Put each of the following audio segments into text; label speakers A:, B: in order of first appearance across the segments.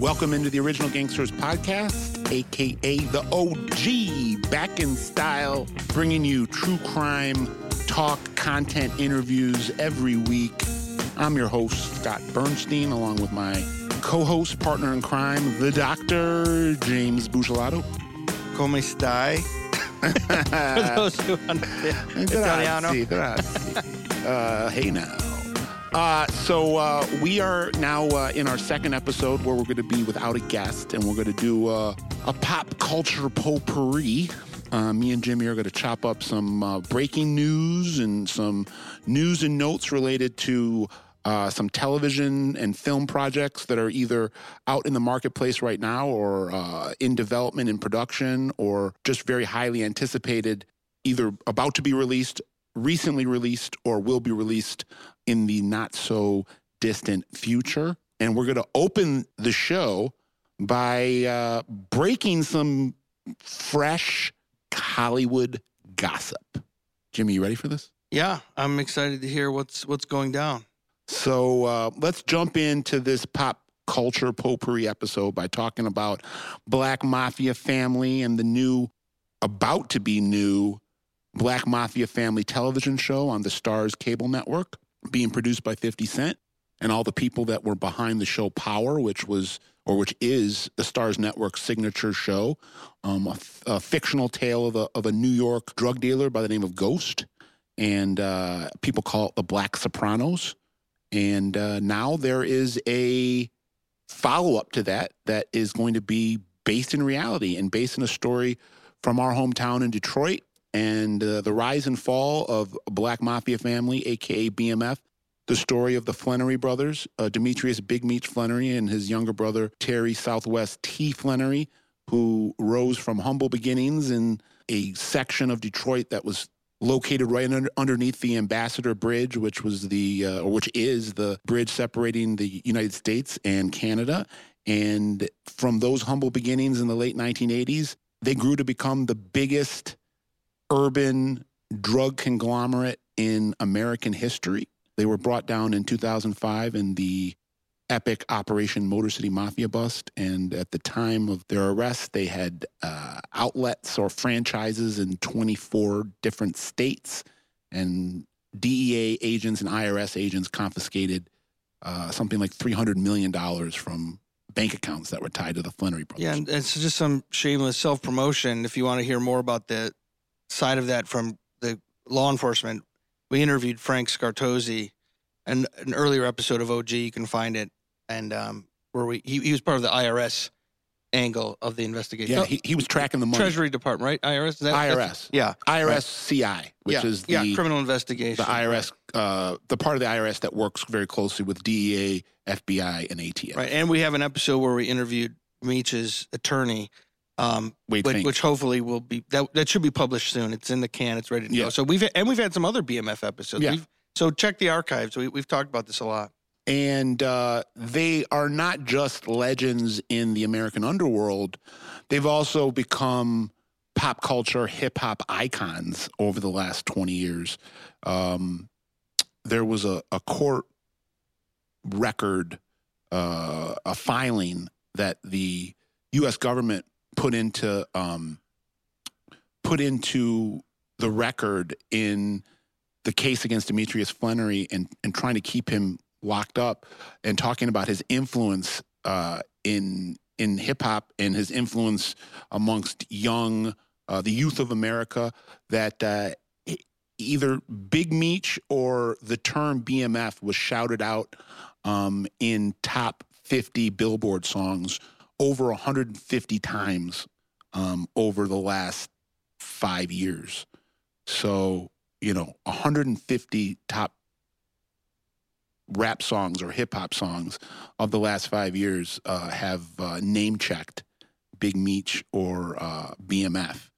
A: Welcome into the Original Gangsters podcast, aka the OG, back in style, bringing you true crime talk, content, interviews every week. I'm your host, Scott Bernstein, along with my co host, partner in crime, the doctor, James Bucciolato.
B: Come stai? For those who understand Italiano.
A: Grazie, grazie. uh, hey now. Uh, so uh, we are now uh, in our second episode where we're going to be without a guest, and we're going to do uh, a pop culture potpourri. Uh, me and Jimmy are going to chop up some uh, breaking news and some news and notes related to some television and film projects that are either out in the marketplace right now or in development and production or just very highly anticipated, either about to be released, recently released, or will be released in the not so distant future. And we're going to open the show by uh, breaking some fresh Hollywood gossip. Jimmy, you ready for this?
B: Yeah, I'm excited to hear what's what's going down.
A: So uh, let's jump into this pop culture potpourri episode by talking about Black Mafia Family and the new, about to be new, Black Mafia Family television show on the Starz cable network, being produced by 50 Cent and all the people that were behind the show Power, which was or which is the Starz Network signature show, um, a, fictional tale of a, of a New York drug dealer by the name of Ghost. And uh, people call it the Black Sopranos. And uh, now there is a follow up to that that is going to be based in reality and based in a story from our hometown in Detroit and uh, the rise and fall of Black Mafia family, aka BMF. The story of the Flenory brothers, uh, Demetrius Big Meat Flenory and his younger brother, Terry Southwest T. Flenory, who rose from humble beginnings in a section of Detroit that was located right under, underneath the Ambassador Bridge, which was the uh, or which is the bridge separating the United States and Canada. And from those humble beginnings in the late 1980s, they grew to become the biggest urban drug conglomerate in American history. They were brought down in 2005 in the epic Operation Motor City Mafia bust. And at the time of their arrest, they had uh, outlets or franchises in 24 different states. And DEA agents and IRS agents confiscated uh, something like $300 million from bank accounts that were tied to the Flenory brothers.
B: Yeah, and it's just some shameless self promotion. If you want to hear more about the side of that from the law enforcement, we interviewed Frank Scartozzi, an, an earlier episode of OG. You can find it and um, where we he, he was part of the IRS angle of the investigation.
A: Yeah, he, he was tracking the money.
B: Treasury Department, right? IRS. Is
A: that, IRS.
B: Yeah.
A: IRS right. CI, which
B: yeah.
A: is the
B: yeah criminal investigation.
A: The IRS, uh, the part of the IRS that works very closely with DEA, FBI, and ATF.
B: Right, and we have an episode where we interviewed Meech's attorney. Um,
A: Wade
B: which, which, hopefully will be that that should be published soon. It's in the can. It's ready to yeah. go. So we've and we've had some other BMF episodes.
A: Yeah.
B: We've, so check the archives. We, we've talked about this a lot
A: and uh, they are not just legends in the American underworld. They've also become pop culture, hip hop icons over the last 20 years. Um, there was a, a court record, uh, a filing that the U.S. government put into um, put into the record in the case against Demetrius Flenory and, and trying to keep him locked up and talking about his influence uh, in in hip hop and his influence amongst young uh, the youth of America that uh, either Big Meech or the term BMF was shouted out um, in top 50 Billboard songs over 150 times um, over the last five years. So, you know, 150 top rap songs or hip hop songs of the last five years uh, have uh, name checked Big Meech or uh, BMF.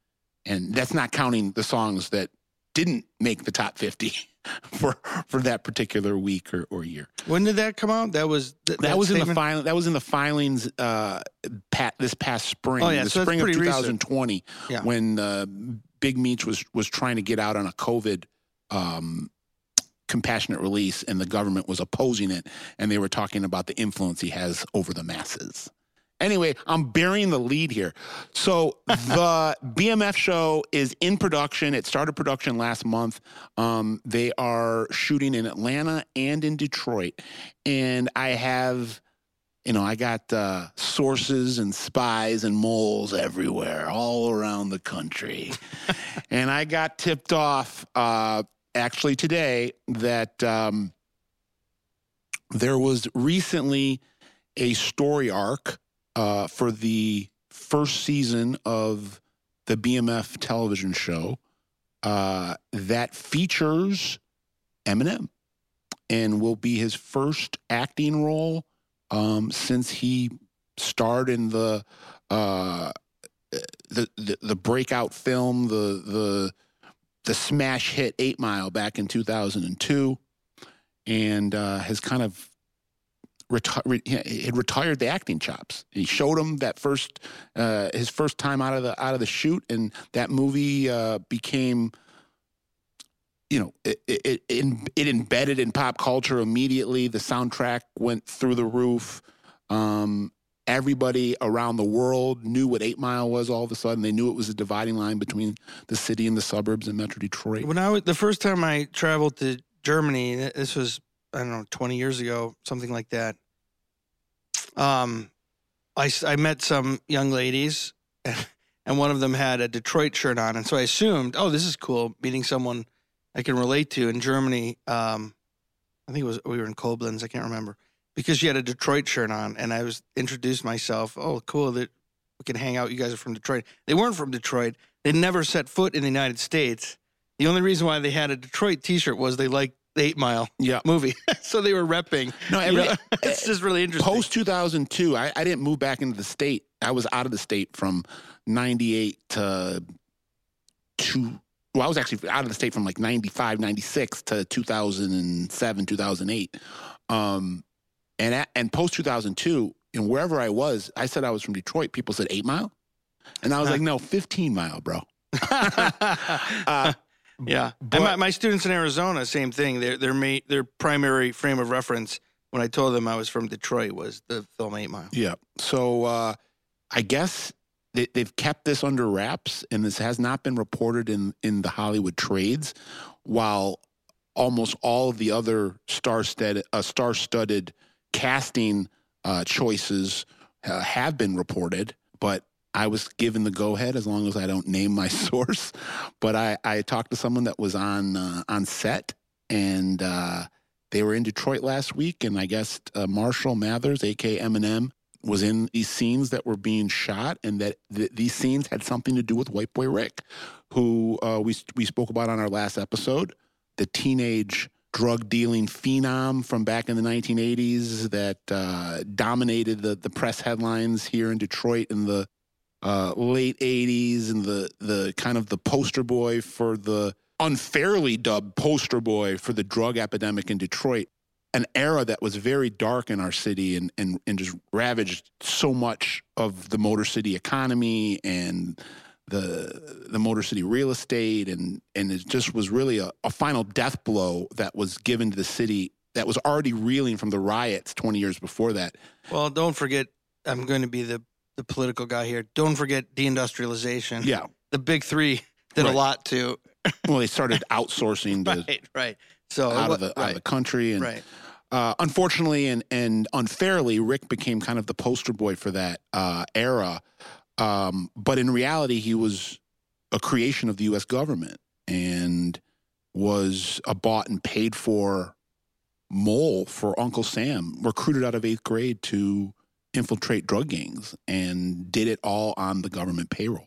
A: And that's not counting the songs that didn't make the top 50 for for that particular week or, or year.
B: When did that come out? That was
A: th- that, that, was statement? in the file that was in the filings uh pat this past spring,
B: oh, yeah,
A: the
B: so
A: spring of
B: 2020
A: yeah. when uh, Big Meech was was trying to get out on a COVID um, compassionate release and the government was opposing it and they were talking about the influence he has over the masses Anyway, I'm burying the lead here. So the BMF show is in production. It started production last month. Um, they are shooting in Atlanta and in Detroit, and I have. You know, I got uh, sources and spies and moles everywhere, all around the country. and I got tipped off uh, actually today that um, there was recently a story arc uh, for the first season of the BMF television show uh, that features Eminem and will be his first acting role um, since he starred in the, uh, the the the breakout film the the the smash hit Eight Mile back in 2002, and uh, has kind of reti- re- had retired the acting chops. He showed him that first uh, his first time out of the out of the shoot, and that movie uh, became. You know, it, it, it it embedded in pop culture immediately. The soundtrack went through the roof. Um, everybody around the world knew what Eight Mile was. All of a sudden, they knew it was a dividing line between the city and the suburbs in Metro Detroit.
B: When I was the first time I traveled to Germany, this was I don't know, 20 years ago, something like that. Um, I, I met some young ladies, and one of them had a Detroit shirt on, and so I assumed, oh, this is cool, meeting someone I can relate to in Germany. Um, I think it was we were in Koblenz, I can't remember, because she had a Detroit shirt on, and I was introduced myself. Oh, cool that we can hang out. You guys are from Detroit. They weren't from Detroit. They never set foot in the United States. The only reason why they had a Detroit T-shirt was they liked the Eight Mile
A: Yeah.
B: movie, so they were repping.
A: No,
B: you
A: every,
B: know? it's just really interesting.
A: post 2002 I, I didn't move back into the state i was out of the state from 98 to two well i was actually out of the state from like 95 96 to 2007 2008 um and at, and post 2002 and wherever i was i said i was from detroit people said 8 mile and i was like no 15 mile bro uh,
B: yeah,
A: but-
B: and my, my students in Arizona, same thing. Their their ma- their primary frame of reference when I told them I was from Detroit was the film Eight Mile.
A: Yeah. So uh, I guess they, they've kept this under wraps, and this has not been reported in in the Hollywood trades, while almost all of the other star-studded, uh, star-studded casting uh, choices uh, have been reported. But I was given the go-ahead as long as I don't name my source. But I, I talked to someone that was on uh, on set, and uh, they were in Detroit last week, and I guess uh, Marshall Mathers, aka Eminem, was in these scenes that were being shot, and that th- these scenes had something to do with White Boy Rick, who uh, we we spoke about on our last episode, the teenage drug dealing phenom from back in the 1980s that uh, dominated the the press headlines here in Detroit in the uh, late 80s and the the kind of the poster boy for the unfairly dubbed poster boy for the drug epidemic in Detroit an era that was very dark in our city and, and, and just ravaged so much of the Motor City economy and the the Motor City real estate and and it just was really a, a final death blow that was given to the city that was already reeling from the riots 20 years before that.
B: Well, don't forget, I'm going to be the the political guy here. Don't forget deindustrialization.
A: Yeah.
B: the big three did
A: Right.
B: a lot too.
A: Well, they started outsourcing to,
B: Right, right. So
A: out of the out of the country and
B: right.
A: uh, unfortunately and, and unfairly, Rick became kind of the poster boy for that uh, era. Um, but in reality, he was a creation of the U.S. government and was a bought and paid for mole for Uncle Sam, recruited out of eighth grade to infiltrate drug gangs and did it all on the government payroll.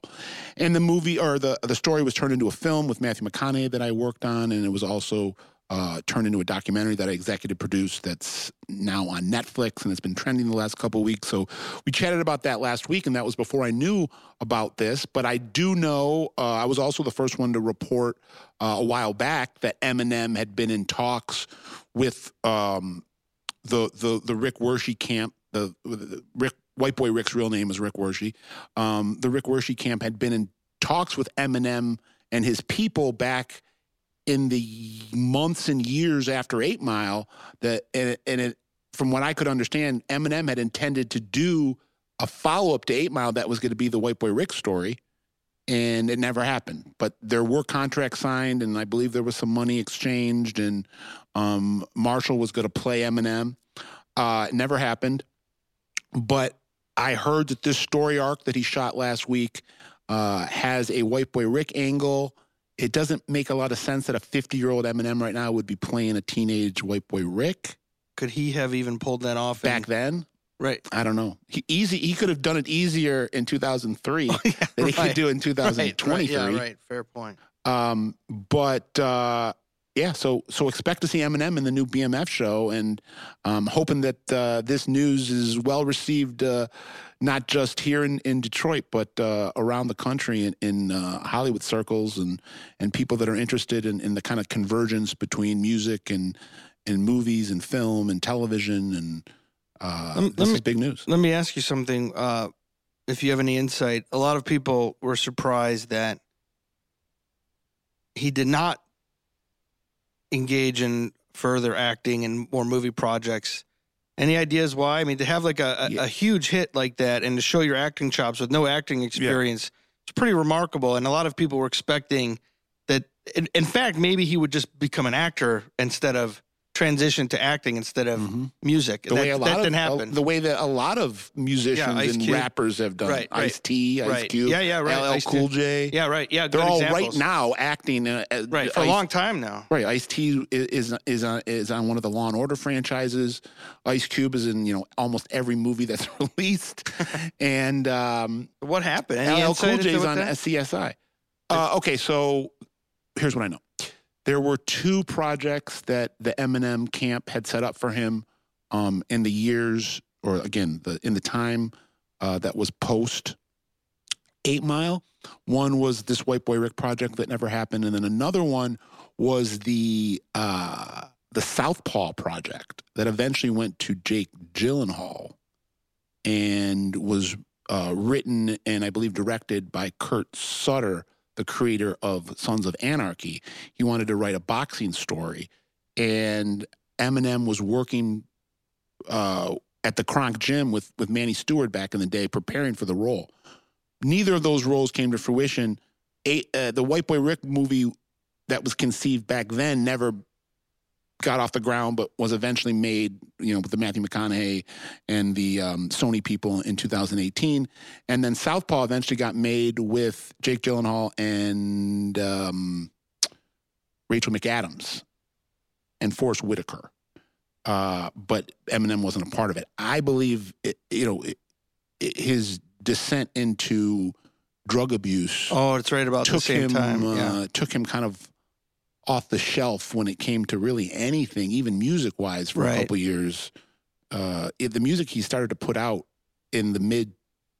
A: And the movie or the the story was turned into a film with Matthew McConaughey that I worked on, and it was also uh, turned into a documentary that I executive produced that's now on Netflix and it's been trending the last couple weeks. So we chatted about that last week, and that was before I knew about this. But I do know uh, I was also the first one to report uh, a while back that Eminem had been in talks with um, the the the Rick Wershe camp. The, the Rick White Boy Rick's real name is Rick Wershe. Um, the Rick Wershe camp had been in talks with Eminem and his people back in the months and years after Eight Mile. That and it, and it, from what I could understand, Eminem had intended to do a follow up to Eight Mile that was going to be the White Boy Rick story, and it never happened. But there were contracts signed, and I believe there was some money exchanged, and um, Marshall was going to play Eminem. Uh, it never happened. But I heard that this story arc that he shot last week uh, has a White Boy Rick angle. It doesn't make a lot of sense that a 50 year old Eminem right now would be playing a teenage White Boy Rick
B: Could he have even pulled that off?
A: back then.
B: right.
A: I don't know. He easy. He could have done it easier in 2003
B: Oh, yeah,
A: than he could do in
B: Right,
A: 2023.
B: right, yeah, right. Fair point.
A: Um, but uh, yeah, so so expect to see Eminem in the new BMF show, and um, hoping that uh, this news is well received, uh, not just here in, in Detroit, but uh, around the country in, in uh, Hollywood circles, and and people that are interested in, in the kind of convergence between music and and movies and film and television, and uh, this
B: me-
A: is big news.
B: Let me ask you something. Uh, if you have any insight, a lot of people were surprised that he did not engage in further acting and more movie projects. Any ideas why? I mean, to have like a, a,
A: Yeah.
B: a huge hit like that and to show your acting chops with no acting experience, it's pretty remarkable. And a lot of people were expecting that, in, in fact, maybe he would just become an actor instead of transition to acting instead of
A: Mhm.
B: music.
A: The
B: that,
A: way a lot
B: that
A: of
B: didn't happen.
A: the way that a lot of musicians
B: Ice
A: and
B: Cube.
A: rappers have done,
B: Right, right.
A: Ice T, Ice
B: right.
A: Cube,
B: Yeah, yeah, right.
A: LL
B: Ice
A: Cool. J.
B: Yeah, right. Yeah,
A: They're all
B: examples.
A: right now acting. Uh, uh,
B: Right for
A: Ice,
B: a long time now.
A: Right, Ice T is is is on, is on one of the Law and Order franchises. Ice Cube is in you know almost every movie that's released, and um,
B: What happened? Any
A: LL Cool J is on
B: that-
A: CSI. Uh, okay, so here's what I know. There were two projects that the Eminem camp had set up for him um, in the years, or again, the in the time uh, that was post Eight Mile. One was this White Boy Rick project that never happened, and then another one was the uh, the Southpaw project that eventually went to Jake Gyllenhaal and was uh, written and I believe directed by Kurt Sutter, the creator of Sons of Anarchy. He wanted to write a boxing story, and Eminem was working uh, at the Kronk Gym with with Manny Steward back in the day, preparing for the role. Neither of those roles came to fruition. A, uh, the White Boy Rick movie that was conceived back then never got off the ground, but was eventually made, you know, with the Matthew McConaughey and the um, Sony people in 2018. And then Southpaw eventually got made with Jake Gyllenhaal and um, Rachel McAdams and Forest Whitaker. Uh, but Eminem wasn't a part of it. I believe, it, you know, it, it, his descent into drug abuse
B: Oh, it's right about the same
A: him
B: time.
A: uh, took him kind of off the shelf when it came to really anything, even music wise, for a
B: Right.
A: couple years. Uh, it, the music he started to put out in the mid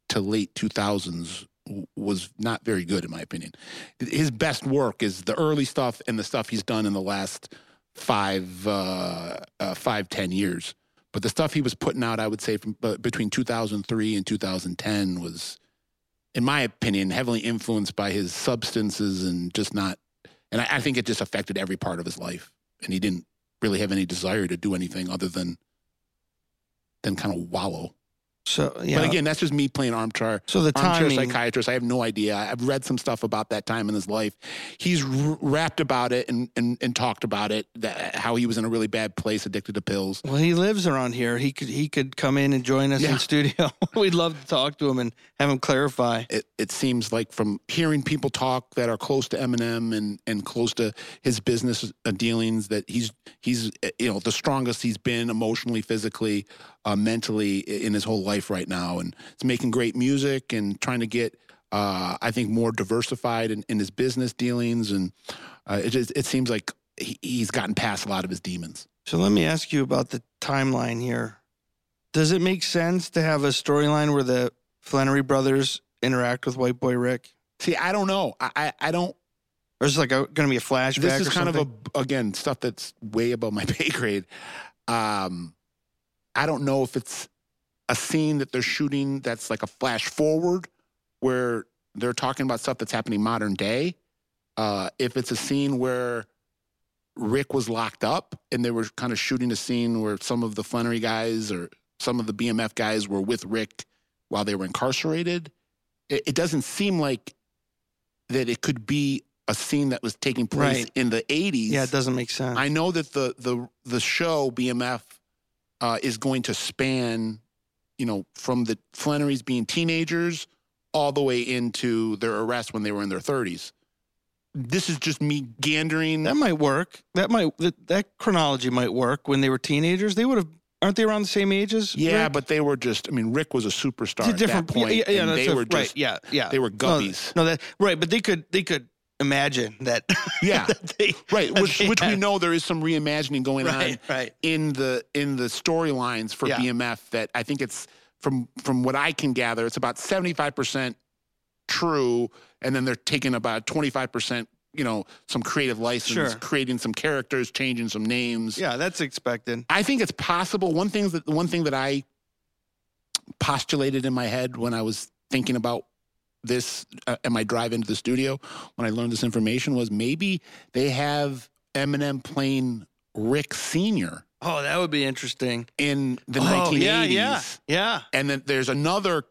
A: to late 2000s was not very good, in my opinion. His best work is the early stuff and the stuff he's done in the last five, uh, uh, five, ten years. But the stuff he was putting out, I would say, from uh, between 2003 and 2010 was in my opinion, heavily influenced by his substances and just not. And I, I think it just affected every part of his life, and he didn't really have any desire to do anything other than than kind of wallow.
B: So yeah.
A: But again, that's just me playing armchair
B: so the
A: armchair
B: timing.
A: psychiatrist. I have no idea. I've read some stuff about that time in his life. He's r- rapped about it and, and and talked about it. That how he was in a really bad place, addicted to pills.
B: Well, he lives around here. He could he could come in and join us
A: Yeah.
B: in studio. We'd love to talk to him and have him clarify.
A: it, it seems like from hearing people talk that are close to Eminem and, and close to his business uh, dealings that he's he's uh, you know the strongest he's been emotionally, physically, uh, mentally in his whole life right now, and it's making great music and trying to get uh, I think more diversified in, in his business dealings, and uh, it just it seems like he, he's gotten past a lot of his demons.
B: So let me ask you about the timeline here. Does it make sense to have a storyline where the Flenory brothers interact with White Boy Rick?
A: See, I don't know. I I, I don't.
B: Or is it like going to be a flashback?
A: this is kind
B: something?
A: of a again stuff that's way above my pay grade. Um, I don't know if it's a scene that they're shooting that's like a flash forward where they're talking about stuff that's happening modern day. Uh, if it's a scene where Rick was locked up and they were kind of shooting a scene where some of the Flenory guys or some of the BMF guys were with Rick while they were incarcerated. It, it doesn't seem like that it could be a scene that was taking place
B: Right.
A: in the 80s.
B: Yeah, it doesn't make sense.
A: I know that the the the show BMF uh, is going to span, you know, from the Flenorys being teenagers all the way into their arrest when they were in their 30s. This is just me gandering.
B: that might work. That might that, that chronology might work. When they were teenagers, they would have. Aren't they around the same ages?
A: yeah,
B: Rick?
A: but they were just. I mean, Rick was a superstar
B: It's a
A: at
B: different
A: that point,
B: Yeah, yeah,
A: and
B: no,
A: they
B: a-
A: were just.
B: right. Yeah, yeah.
A: They were
B: No,
A: guppies.
B: No, that right, but they could they could imagine that.
A: Yeah.
B: that they,
A: right,
B: that
A: which which we know there is some reimagining going on
B: Right, right.
A: in the in the storylines for
B: Yeah.
A: BMF that I think it's from from what I can gather, it's about seventy five percent true, and then they're taking about twenty five percent, you know, some creative license,
B: Sure.
A: creating some characters, changing some names.
B: Yeah, that's expected.
A: I think it's possible. One thing that one thing that I postulated in my head when I was thinking about this uh, and my drive into the studio when I learned this information was maybe they have Eminem playing Rick Senior
B: Oh, that would be interesting.
A: in the
B: oh,
A: 1980s,
B: yeah, yeah, yeah,
A: and then there's another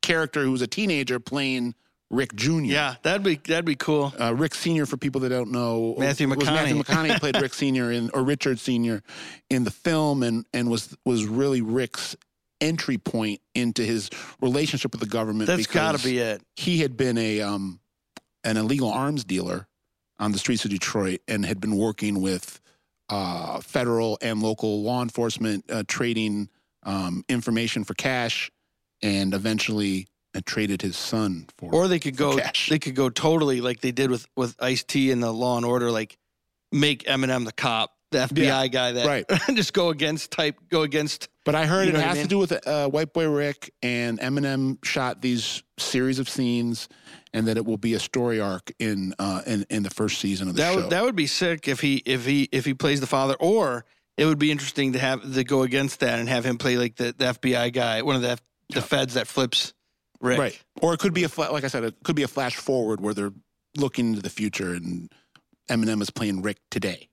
A: character who's a teenager playing Rick Jr.
B: yeah. That'd be that'd be cool.
A: Uh, Rick Senior, for people that don't know,
B: Matthew
A: was Matthew
B: McConaughey.
A: McConaughey played Rick Senior in or Richard Senior in the film, and and was was really Rick's entry point into his relationship with the government.
B: That's got to be it.
A: He had been a um an illegal arms dealer on the streets of Detroit and had been working with uh, federal and local law enforcement, uh, trading um, information for cash, and eventually uh, traded his son for.
B: Or they could go
A: cash.
B: they could go totally like they did with with Ice T and the Law and Order, like make Eminem the cop, the FBI guy that
A: right.
B: just go against type go against.
A: But I heard
B: You
A: it
B: know what I
A: has
B: mean?
A: to do with uh, White Boy Rick and Eminem shot these series of scenes, and that it will be a story arc in uh, in in the first season of the
B: That
A: show.
B: would that would be sick if he if he if he plays the father, or it would be interesting to have to go against that and have him play like the, the FBI guy, one of the F, the feds that flips Rick.
A: right, or it could be a like I said, it could be a flash forward where they're looking into the future, and Eminem is playing Rick today.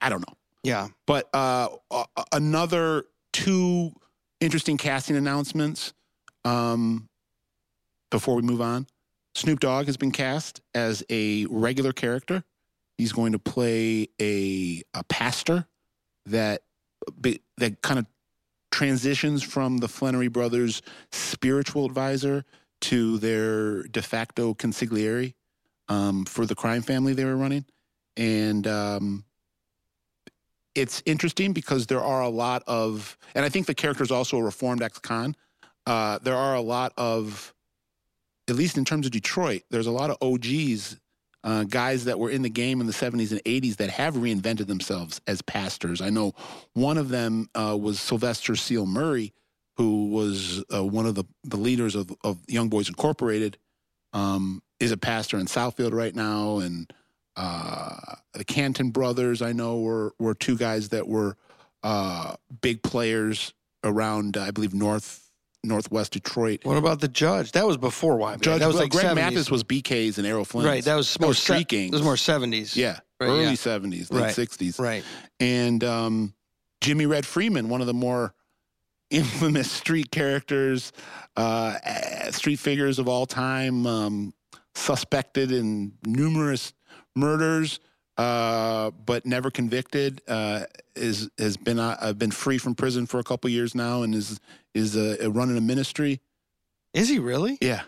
A: I, don't know,
B: Yeah.
A: but uh, another two interesting casting announcements. Um, before we move on, Snoop Dogg has been cast as a regular character. He's going to play a a pastor that that kind of transitions from the Flenory brothers' spiritual advisor to their de facto consigliere um, for the crime family they were running, and um, it's interesting because there are a lot of, and I think the character is also a reformed ex-con. Uh, there are a lot of, at least in terms of Detroit, there's a lot of OGs, uh, guys that were in the game in the 70s and 80s that have reinvented themselves as pastors. I know one of them uh, was Sylvester Seal Murray, who was uh, one of the, the leaders of, of Young Boys Incorporated, um, is a pastor in Southfield right now. And uh, the Canton brothers, I know, were, were two guys that were uh, big players around, I believe, North Northwest Detroit.
B: What about the judge? That was before YBA.
A: Judge
B: that was
A: well,
B: like
A: Greg
B: 70s.
A: Mathis was BK's and Errol Flynn's.
B: right. That was
A: That
B: more
A: was
B: se-
A: Street Gangs.
B: It was more seventies.
A: Yeah,
B: Right,
A: early
B: yeah.
A: 70s, late
B: Right.
A: 60s.
B: Right.
A: And um, Jimmy Red Freeman, one of the more infamous street characters, uh, street figures of all time, um, suspected in numerous murders, uh, but never convicted. Uh, is has been uh, been free from prison for a couple years now, and is is uh, running a ministry.
B: Is he really?
A: Yeah,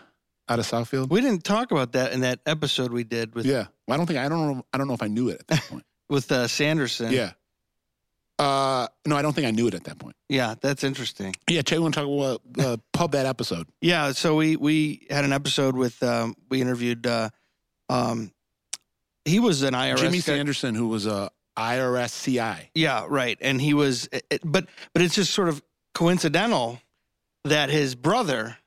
A: out of Southfield.
B: We didn't talk about that in that episode we did with
A: Yeah, well, I don't think I don't know. I don't know if I knew it at that point.
B: with uh, Sanderson.
A: yeah. Uh, no, I don't think I knew it at that point.
B: Yeah, that's interesting.
A: Yeah, Che, want to talk about uh, pub that episode?
B: Yeah, so we we had an episode with um, we interviewed uh, um, he was an IRS
A: Jimmy
B: guy.
A: Sanderson, who was a IRS CI.
B: Yeah, right. And he was, it, but but it's just sort of coincidental that his brother,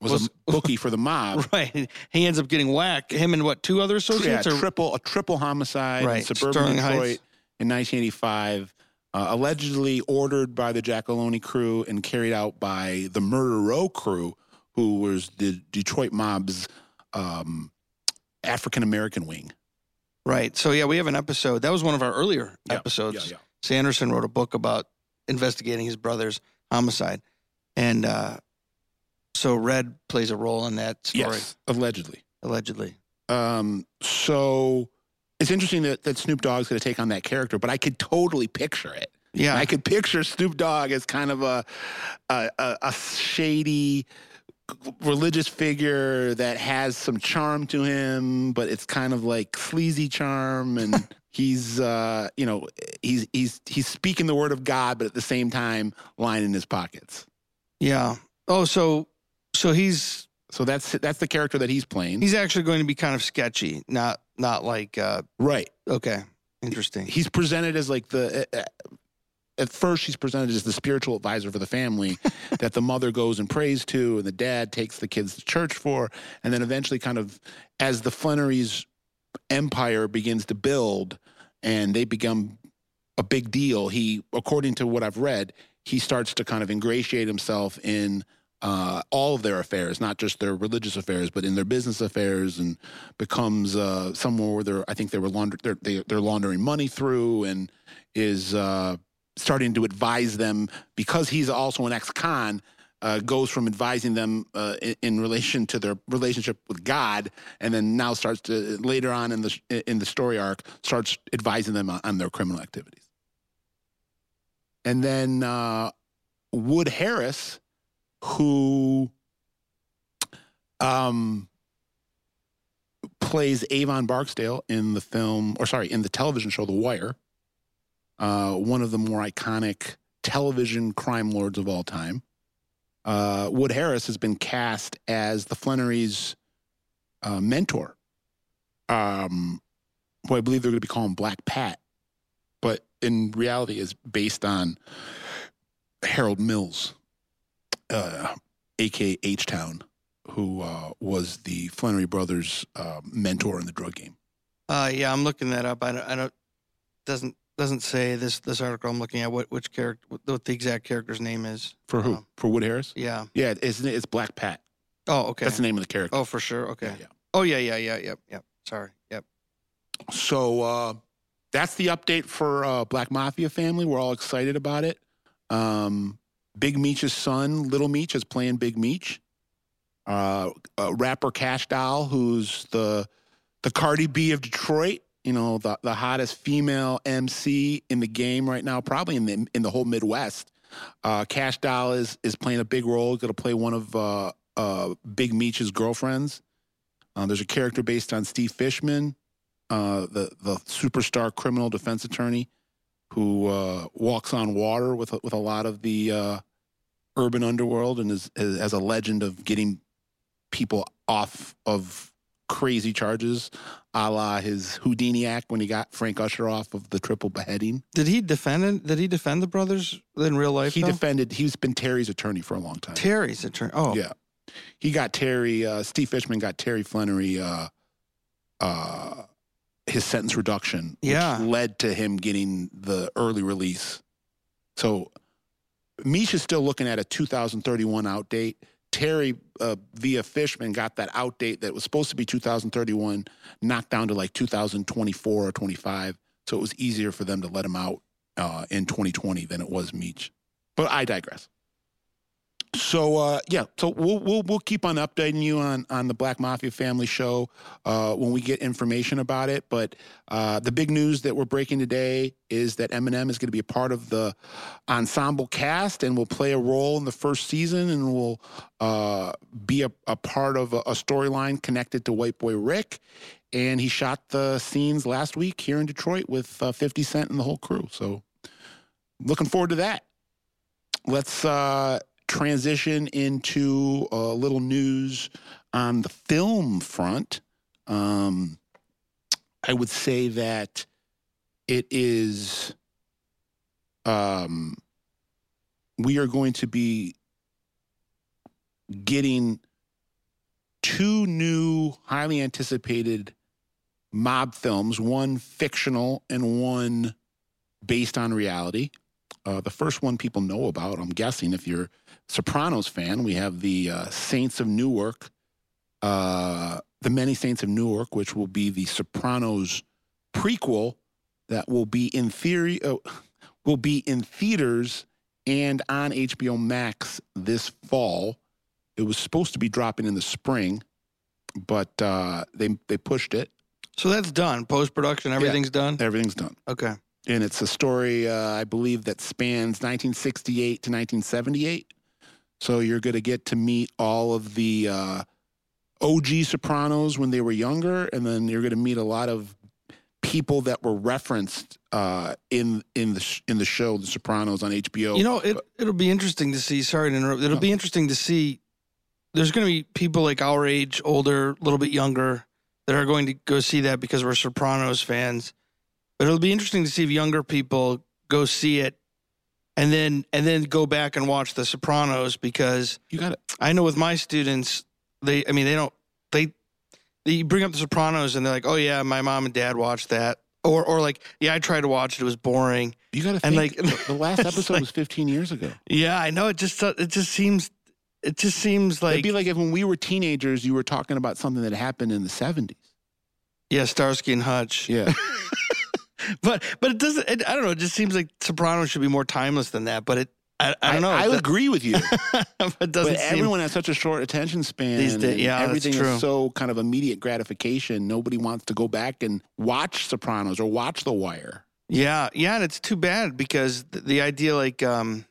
A: Was,
B: Was-
A: a bookie for the mob.
B: right, he ends up getting whacked. Him and what two other
A: yeah,
B: associates? or,
A: triple a triple homicide in suburban
B: Sterling
A: Detroit
B: Heights.
A: in 1985, uh, allegedly ordered by the Giacalone crew and carried out by the Murder Row crew, who was the Detroit mob's um, African American wing.
B: Right. So yeah, we have an episode. That was one of our earlier
A: Yeah,
B: episodes.
A: Yeah, yeah.
B: Sanderson wrote a book about investigating his brother's homicide, and uh, So Red plays a role in that story,
A: Yes, allegedly.
B: allegedly.
A: Um, so it's interesting that, that Snoop Dogg's going to take on that character, but I could totally picture it.
B: Yeah.
A: I could picture Snoop Dogg as kind of a a, a, a shady religious figure that has some charm to him, but it's kind of like sleazy charm, and he's uh, you know he's he's he's speaking the word of God, but at the same time lining his pockets.
B: yeah. Oh, so so he's
A: So that's that's the character that he's playing.
B: he's actually going to be kind of sketchy, not not like uh
A: right.
B: okay, interesting.
A: he's presented as like the uh, at first she's presented as the spiritual advisor for the family that the mother goes and prays to and the dad takes the kids to church for. And then eventually kind of as the Flenory's empire begins to build and they become a big deal he according to what I've read he starts to kind of ingratiate himself in uh, all of their affairs, not just their religious affairs, but in their business affairs, and becomes uh, somewhere where they're, I think they were launder, they're, they, they're laundering money through, and is uh, starting to advise them because he's also an ex-con. Uh, goes from advising them uh, in, in relation to their relationship with God, and then now starts to later on in the in the story arc starts advising them on, on their criminal activities. And then uh, Wood Harris, who um, plays Avon Barksdale in the film, or sorry, in the television show The Wire, uh, one of the more iconic television crime lords of all time. Uh, Wood Harris has been cast as the Flenory's uh, mentor. Um, who I believe they're going to be calling Black Pat, but in reality is based on Harold Mills, uh, aka H Town, who uh, was the Flenory brothers' uh, mentor in the drug game.
B: Uh yeah, I'm looking that up. I don't, I don't doesn't doesn't say this this article I'm looking at what which character what the exact character's name is.
A: For who?
B: Um,
A: For Wood Harris?
B: yeah.
A: Yeah, it's it's Black Pat.
B: Oh, okay.
A: That's the name of the character.
B: Oh, for sure. Okay.
A: Yeah, yeah.
B: Oh yeah, yeah, yeah, yep, yep. Sorry. Yep.
A: So uh, that's the update for uh, Black Mafia family. We're all excited about it. Um, Big Meech's son, Little Meech, is playing Big Meech. Uh, uh, rapper Kash Doll, who's the the Cardi B of Detroit. You know, the the hottest female MC in the game right now, probably in the in the whole Midwest. Uh, Kash Doll is is playing a big role. Going to play one of uh, uh, Big Meech's girlfriends. Uh, there's a character based on Steve Fishman, uh, the the superstar criminal defense attorney, who uh, walks on water with with a lot of the urban underworld and is, is has a legend of getting people off of crazy charges, a la his Houdini act when he got Frank Usher off of the triple beheading.
B: Did he defend it? Did he defend the brothers in real life?
A: he
B: though?
A: defended. He's been Terry's attorney for a long time.
B: Terry's attorney. Oh,
A: Yeah. He got Terry, uh, Steve Fishman got Terry Flenory uh, uh, his sentence reduction, which
B: Yeah.
A: led to him getting the early release. So Misha's still looking at a 2031 outdate. Terry, uh, via Fishman, got that outdate that was supposed to be 2031 knocked down to like 2024 or 25. So it was easier for them to let him out uh, in 2020 than it was Meech. But I digress. So uh, yeah, so we'll we'll we'll keep on updating you on on the Black Mafia Family Show uh, when we get information about it. But uh, the big news that we're breaking today is that Eminem is going to be a part of the ensemble cast and will play a role in the first season and will uh, be a, a part of a, a storyline connected to White Boy Rick. And he shot the scenes last week here in Detroit with uh, 50 Cent and the whole crew. So looking forward to that. Let's uh, transition into a little news on the film front. Um, I would say that it is. Um, we are going to be getting two new, highly anticipated mob films one fictional and one based on reality. Uh, the first one people know about, I'm guessing, if you're Sopranos fan, we have the uh, Saints of Newark, uh, the Many Saints of Newark, which will be the Sopranos prequel that will be in theory uh, will be in theaters and on HBO Max this fall. It was supposed to be dropping in the spring, but uh, they they pushed it.
B: So that's done. Post production, everything's done.
A: Everything's done,
B: Okay.
A: And it's a story uh, I believe that spans 1968 to 1978. So you're going to get to meet all of the uh, OG Sopranos when they were younger, and then you're going to meet a lot of people that were referenced uh, in in the sh- in the show The Sopranos on HBO.
B: You know, it it'll be interesting to see. Sorry to interrupt. It'll be interesting to see. There's going to be people like our age, older, a little bit younger, that are going to go see that because we're Sopranos fans. But it'll be interesting to see if younger people go see it, and then and then go back and watch The Sopranos because
A: you got it.
B: I know with my students, they I mean they don't they they bring up The Sopranos and they're like, oh yeah, my mom and dad watched that, or or like yeah, I tried to watch it, it was boring.
A: You got to
B: And,
A: think.
B: like,
A: the- the last episode
B: like-
A: was 15 years ago.
B: Yeah, I know. It just it just seems it just seems like
A: It'd be like if when we were teenagers, you were talking about something that happened in the 70s.
B: yeah, Starsky and Hutch.
A: Yeah.
B: But but it doesn't. It, I don't know. It just seems like Sopranos should be more timeless than that. But it I, I don't know.
A: I,
B: It do-
A: agree with you.
B: it doesn't
A: but everyone has such a short attention span.
B: These days- yeah, that's
A: everything
B: true.
A: is so kind of immediate gratification. Nobody wants to go back and watch Sopranos or watch The Wire.
B: Yeah, yeah, and it's too bad because the, the idea, like, um,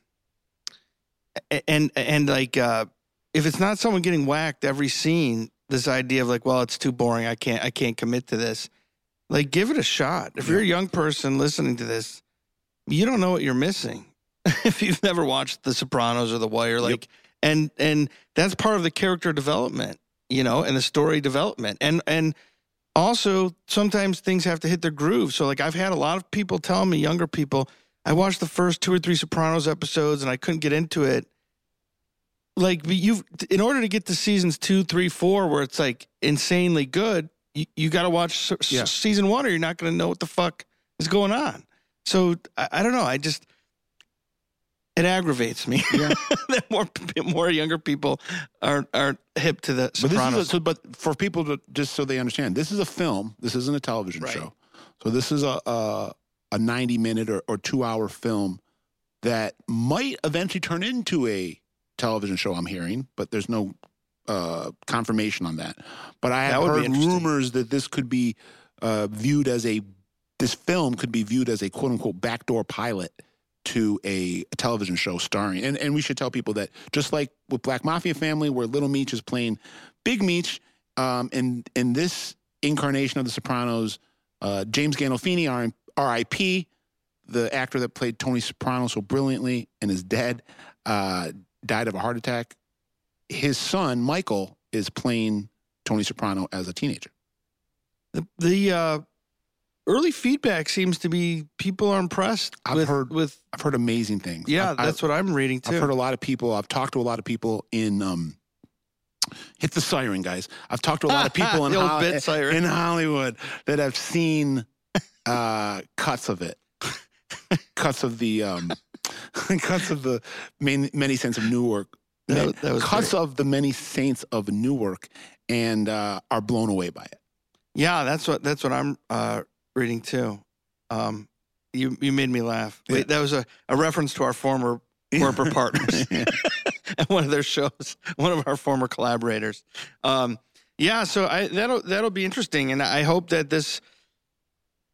B: and and like, uh, if it's not someone getting whacked every scene, this idea of like, well, it's too boring. I can't, I can't commit to this. Like, give it a shot. If you're a young person listening to this, you don't know what you're missing if you've never watched The Sopranos or The Wire. Like, and and that's part of the character development, you know, and the story development, and and also sometimes things have to hit their groove. So like I've had a lot of people tell me, younger people, I watched the first two or three Sopranos episodes and I couldn't get into it. Like you've in order to get to seasons two, three, four, where it's like insanely good, you, you got to watch s-
A: Yeah.
B: season one, or you're not going to know what the fuck is going on. So I, I don't know. I just it aggravates me
A: Yeah.
B: that more more younger people aren't aren't hip to the
A: But this is a, so, but for people to just so they understand, this is a film. This isn't a television
B: Right.
A: show. So this is a a, a 90 minute or, or two hour film that might eventually turn into a television show. I'm hearing, but there's no uh, confirmation on that. But I have heard rumors that this could be uh, viewed as a this film could be viewed as a quote unquote backdoor pilot to a, a television show starring. And and we should tell people that just like with Black Mafia Family, where Little Meech is playing Big Meech, um, in in this incarnation of The Sopranos, uh, James Gandolfini, R- R.I.P., the actor that played Tony Soprano so brilliantly and is dead, uh, died of a heart attack. His son Michael is playing Tony Soprano as a teenager.
B: The, the uh, early feedback seems to be people are impressed
A: I've
B: with
A: heard
B: with
A: I've heard amazing things.
B: yeah.
A: I've-
B: that's what I'm reading too.
A: I've heard a lot of people. I've talked to a lot of people in. Um, hit the siren, guys. I've talked to a lot of people in,
B: The
A: Hol-
B: bit siren.
A: in Hollywood that have seen uh, cuts of it, cuts of the um, cuts of the main, many saints of Newark,
B: That that
A: cuts
B: great.
A: of the many saints of Newark, and uh, are blown away by it.
B: yeah, that's what that's what I'm uh, reading too. Um, you you made me laugh.
A: Yeah.
B: Wait, that was a, a reference to our former corporate partners at one of their shows, one of our former collaborators. Um, yeah, so I that'll that'll be interesting, and I hope that this.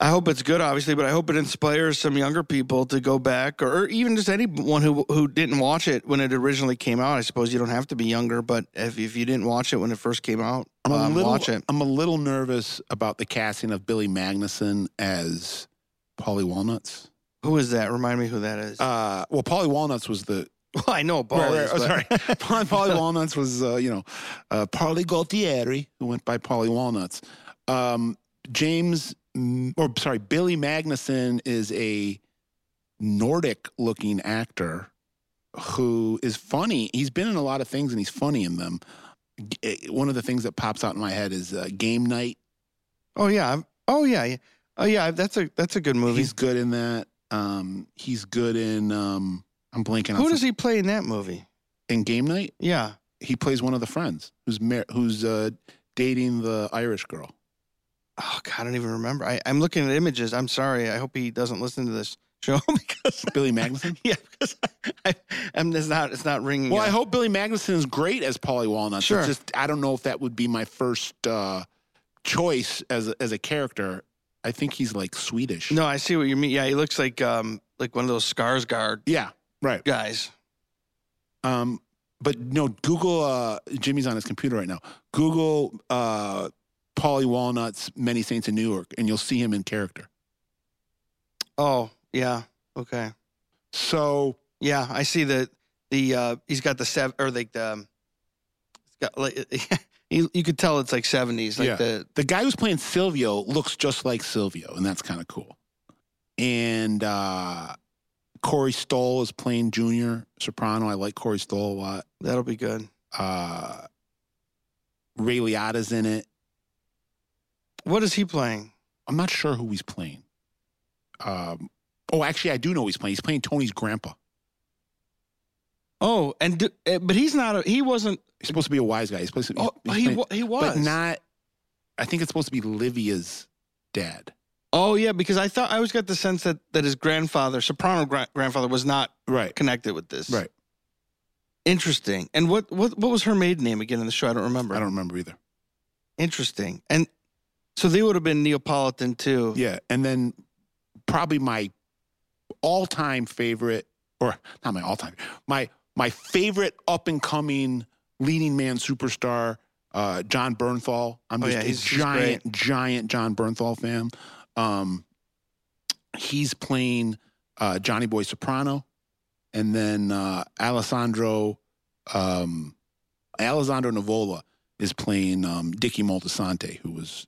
B: I hope it's good, obviously, but I hope it inspires some younger people to go back, or, or even just anyone who who didn't watch it when it originally came out. I suppose you don't have to be younger, but if if you didn't watch it when it first came out,
A: I'm a
B: um,
A: little,
B: watch it.
A: I'm a little nervous about the casting of Billy Magnussen as Paulie Walnuts.
B: Who is that? Remind me who that is.
A: Uh, well, Paulie Walnuts was the
B: well, I know Paul.
A: right, right,
B: is,
A: oh, sorry. Paulie, Paulie Walnuts was uh, you know uh, Paulie Gualtieri, who went by Paulie Walnuts. Um, James, or sorry, Billy Magnussen is a Nordic-looking actor who is funny. He's been in a lot of things, and he's funny in them. One of the things that pops out in my head is uh, Game Night.
B: Oh yeah. Oh yeah. Oh yeah. That's a that's a good movie.
A: He's good in that. Um, he's good in. Um, I'm blanking. on
B: Who does he play in that movie?
A: in Game Night?
B: Yeah.
A: He plays one of the friends who's mar- who's uh, dating the Irish girl.
B: Oh God, I don't even remember. I, I'm looking at images. I'm sorry. I hope he doesn't listen to this show because
A: Billy Magnussen.
B: yeah, because I, I'm it's not it's not ringing.
A: Well, I hope Billy Magnussen is great as Paulie Walnuts.
B: Sure.
A: It's just I don't know if that would be my first uh, choice as a, as a character. I think he's like Swedish.
B: No, I see what you mean. Yeah, he looks like um like one of those Skarsgård
A: Yeah. Right.
B: guys.
A: Um. But no. Google. Uh, Jimmy's on his computer right now. Google. Uh, Paulie Walnuts, Many Saints in Newark, and you'll see him in character.
B: Oh yeah, okay,
A: So
B: yeah. I see that the uh he's got the seven or like the um, got like you, you could tell it's like seventies like
A: Yeah.
B: the
A: the guy who's playing Silvio looks just like Silvio, and that's kind of cool. And uh, Corey Stoll is playing Junior Soprano. I like Corey Stoll a lot.
B: that'll be good.
A: Uh, Ray Liotta's in it.
B: What is he playing?
A: I'm not sure who he's playing. Um, oh, actually, I do know who he's playing. He's playing Tony's grandpa.
B: Oh, and do, eh, but he's not. A, he wasn't.
A: He's supposed to be a wise guy. He's supposed to. Be.
B: Oh,
A: he's
B: he
A: playing-
B: he was.
A: but not. I think it's supposed to be Livia's dad.
B: Oh yeah, because I thought I always got the sense that that his grandfather, soprano gra- grandfather, was not
A: Right.
B: connected with this.
A: Right.
B: Interesting. And what what what was her maiden name again in the show? I don't remember.
A: I don't remember either.
B: Interesting. And so they would have been Neapolitan too.
A: Yeah, and then probably my all-time favorite, or not my all-time, my my favorite up-and-coming leading man superstar, uh, Jon Bernthal. I'm
B: Oh,
A: just
B: yeah,
A: a
B: he's- he's
A: giant, giant Jon Bernthal fan. Um, he's playing uh, Johnny Boy Soprano, and then uh, Alessandro um, Alessandro Nivola is playing um, Dickie Moltisanti, who was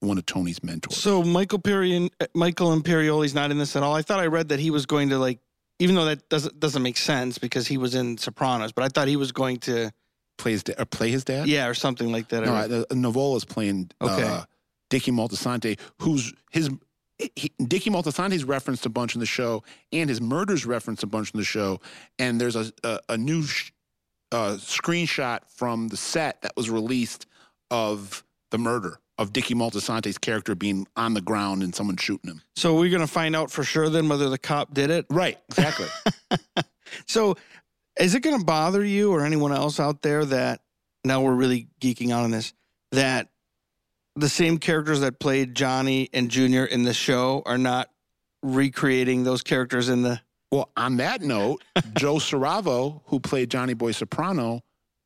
A: one of Tony's mentors.
B: So Michael Perion, Michael Imperioli's not in this at all. I thought I read that he was going to like, even though that doesn't doesn't make sense because he was in Sopranos, but I thought he was going to,
A: play his, da- or play his dad.
B: yeah, or something like that.
A: no,
B: I
A: uh, Nivola's playing
B: Okay.
A: uh, Dickie Moltisanti, who's his. He, Dickie Moltisanti's referenced a bunch in the show, and his murders referenced a bunch in the show. And there's a a, a new sh- uh, screenshot from the set that was released of the murder of Dickie Moltisanti's character being on the ground and someone shooting him.
B: so we're gonna find out for sure then whether the cop did it.
A: Right, exactly.
B: So is it gonna bother you or anyone else out there that now we're really geeking out on this that the same characters that played Johnny and Junior in the show are not recreating those characters in the
A: Well, on that note, Joe Siravo, who played Johnny Boy Soprano,